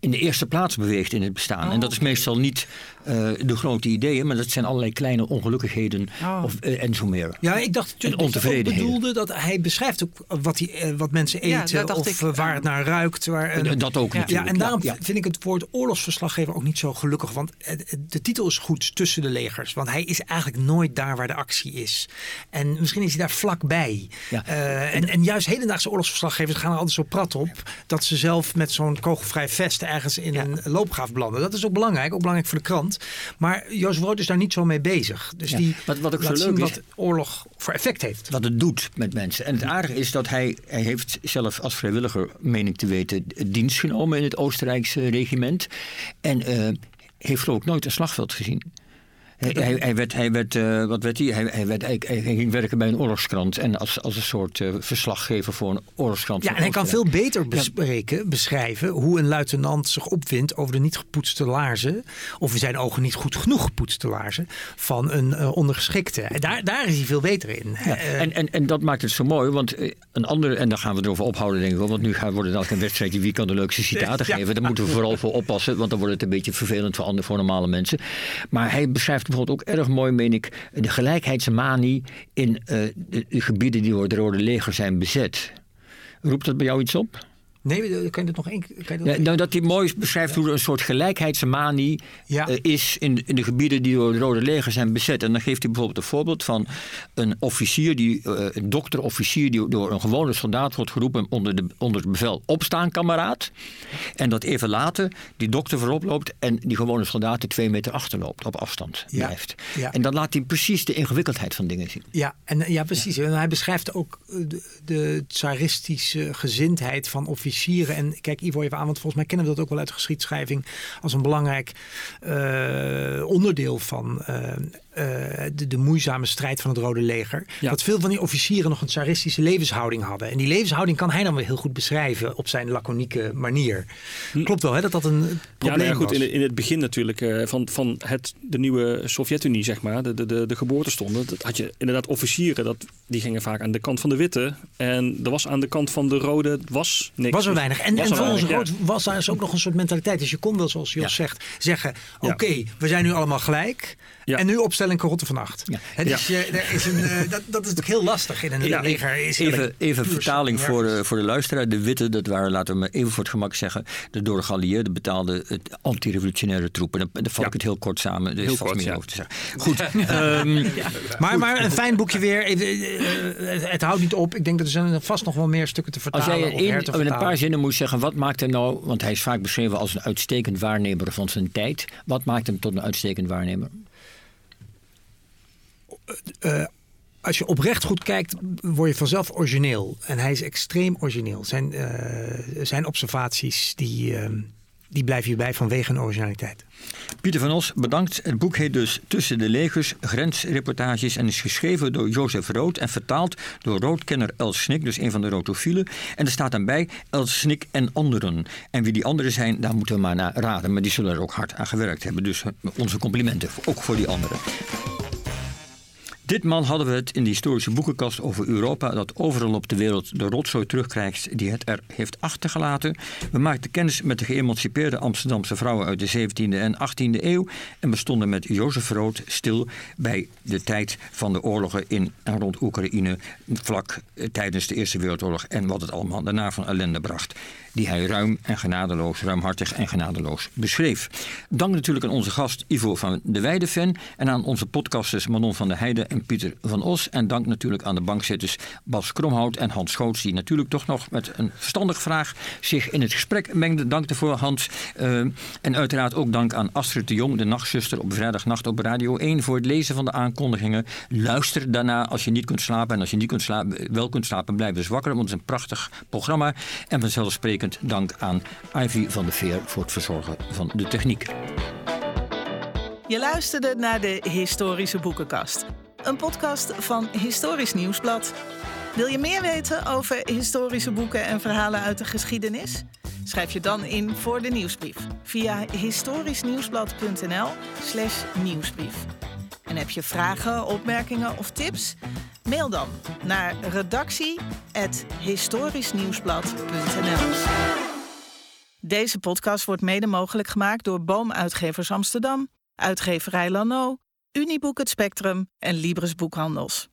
in de eerste plaats beweegt in het bestaan. Oh, en dat is meestal niet uh, de grote ideeën, maar dat zijn allerlei kleine ongelukkigheden Oh. of, uh, en zo meer. Ja, ik dacht En dat je ook ontevredenheden. bedoelde dat hij beschrijft ook wat, die, eh, wat mensen Ja, eten dacht of ik, eh, waar ja. het naar ruikt. Waar, En dat ook Ja. natuurlijk. Ja, en daarom ja. vind ik het woord oorlogsverslaggever ook niet zo gelukkig. Want de titel is goed tussen de legers. Want hij is eigenlijk nooit daar waar de actie is. En misschien is hij daar vlakbij. Ja. Eh, en, en juist hedendaagse oorlogsverslaggevers gaan er altijd zo prat op. Dat ze zelf met zo'n kogelvrij vest ergens in een loopgraaf belanden. Dat is ook belangrijk. Ook belangrijk voor de krant. Maar Jozef Rood is daar niet zo mee bezig. Dus Ja. die Wat- wat ook zo laat leuk zien is- wat oorlog voor effect heeft. wat het doet met mensen. En het aardige is dat hij, hij heeft zelf als vrijwilliger, meen ik te weten, dienst genomen in het Oostenrijkse regiment. En eh, heeft ook nooit een slagveld gezien. Hij, hij, hij werd, hij werd eh, wat werd hij? Hij, hij, werd, hij, hij ging werken bij een oorlogskrant. En als, als een soort eh, verslaggever voor een oorlogskrant. Ja, en hij kan veel beter bespreken, beschrijven hoe een luitenant zich opwindt over de niet gepoetste laarzen, of in zijn ogen niet goed genoeg gepoetste laarzen, van een eh, ondergeschikte. Daar, daar is hij veel beter in. Ja, en, en, en dat maakt het zo mooi, want een andere, en daar gaan we erover ophouden, denk ik wel, want nu gaat, wordt het elke een wedstrijdje wie kan de leukste citaten Ja. geven. Daar moeten we vooral voor oppassen, want dan wordt het een beetje vervelend voor, andere, voor normale mensen. Maar hij beschrijft bijvoorbeeld ook erg mooi, meen ik, de gelijkheidsmanie in eh, de, de gebieden die door het Rode Leger zijn bezet. Roept dat bij jou iets op? Nee, kan je dat nog één keer? dat- Ja, nou, dat hij mooi beschrijft hoe er een soort gelijkheidsmanie Ja. eh, is in, in de gebieden die door het Rode Leger zijn bezet. En dan geeft hij bijvoorbeeld een voorbeeld van een officier, die, eh, een dokter-officier, die door een gewone soldaat wordt geroepen onder, de, onder het bevel opstaan, kameraad. En dat even later die dokter voorop loopt en die gewone soldaat er twee meter achterloopt, op afstand blijft. En dan laat hij precies de ingewikkeldheid van dingen zien. Ja, en, ja, precies. En hij beschrijft ook eh, de, de tsaristische gezindheid van officieren. En kijk Ivo even aan, want volgens mij kennen we dat ook wel uit geschiedschrijving als een belangrijk eh, onderdeel van eh, de, de, moeizame strijd van het Rode Leger. Dat veel van die officieren nog een tsaristische levenshouding hadden. En die levenshouding kan hij dan weer heel goed beschrijven op zijn laconieke manier. Hm. Klopt wel hè, dat dat een probleem ja, nou goed, was. In, in het begin natuurlijk uh, van, van het, de nieuwe Sovjet-Unie, zeg maar, de, de, de, de geboortestonden. Dat had je inderdaad officieren, dat, die gingen vaak aan de kant van de witte. En er was aan de kant van de rode, was niks. Was er weinig. En, en volgens Rood was daar dus ook nog een soort mentaliteit. Dus je kon wel, zoals Jos zegt, zeggen: oké, we zijn nu allemaal gelijk. En nu opstelling karotte van acht. Ja. dus je, er is een, uh, dat, dat is natuurlijk heel lastig in een leger. Is even even vertaling voor, uh, voor de luisteraar. De witte, dat waren, laten we maar even voor het gemak zeggen, de door de geallieerden betaalde anti-revolutionaire troepen. Dan, dan val ik het heel kort samen. Er is vast meer over te zeggen. Goed. um, maar, maar een fijn boekje weer. Uh, het houdt niet op. Ik denk dat er zijn vast nog wel meer stukken te vertalen. Als jij in, in een paar zinnen moet zeggen, wat maakt hem nou, want hij is vaak beschreven als een uitstekend waarnemer van zijn tijd. Wat maakt hem tot een uitstekend waarnemer? Uh, als je oprecht goed kijkt, word je vanzelf origineel. En hij is extreem origineel. Zijn, uh, zijn observaties, die, uh, die blijven hierbij vanwege een originaliteit. Pieter van Os, bedankt. Het boek heet dus Tussen de legers, grensreportages... en is geschreven door Jozef Rood en vertaald door roodkenner Els Snik... dus een van de rotofielen. En er staat dan bij Els Snik en anderen. En wie die anderen zijn, daar moeten we maar naar raden. Maar die zullen er ook hard aan gewerkt hebben. Dus onze complimenten, ook voor die anderen. Ditmaal hadden we het in de historische boekenkast over Europa dat overal op de wereld de rotzooi terugkrijgt die het er heeft achtergelaten. We maakten kennis met de geëmancipeerde Amsterdamse vrouwen uit de 17e en 18e eeuw en we stonden met Jozef Rood stil bij de tijd van de oorlogen in en rond Oekraïne vlak tijdens de Eerste Wereldoorlog en wat het allemaal daarna van ellende bracht die hij ruim en genadeloos, ruimhartig en genadeloos beschreef. Dank natuurlijk aan onze gast Ivo van de Weideven en aan onze podcasters Manon van der Heijden en Pieter van Os. En dank natuurlijk aan de bankzitters Bas Kromhout en Hans Schoots, die natuurlijk toch nog met een verstandige vraag zich in het gesprek mengden. Dank daarvoor, Hans. Uh, en uiteraard ook dank aan Astrid de Jong, de nachtzuster op vrijdagnacht op Radio 1, voor het lezen van de aankondigingen. Luister daarna als je niet kunt slapen. En als je niet kunt slapen, wel kunt slapen, blijf dus wakker, want het is een prachtig programma. En vanzelfsprekend dank aan Ivy van de Veer voor het verzorgen van de techniek. Je luisterde naar de Historische Boekenkast. Een podcast van Historisch Nieuwsblad. Wil je meer weten over historische boeken en verhalen uit de geschiedenis? Schrijf je dan in voor de nieuwsbrief via historischnieuwsblad.nl/slash nieuwsbrief. En heb je vragen, opmerkingen of tips? Mail dan naar redactie.historischnieuwsblad.nl Deze podcast wordt mede mogelijk gemaakt door Boomuitgevers Amsterdam, Uitgeverij Lano, Uniboek Het Spectrum en Libris Boekhandels.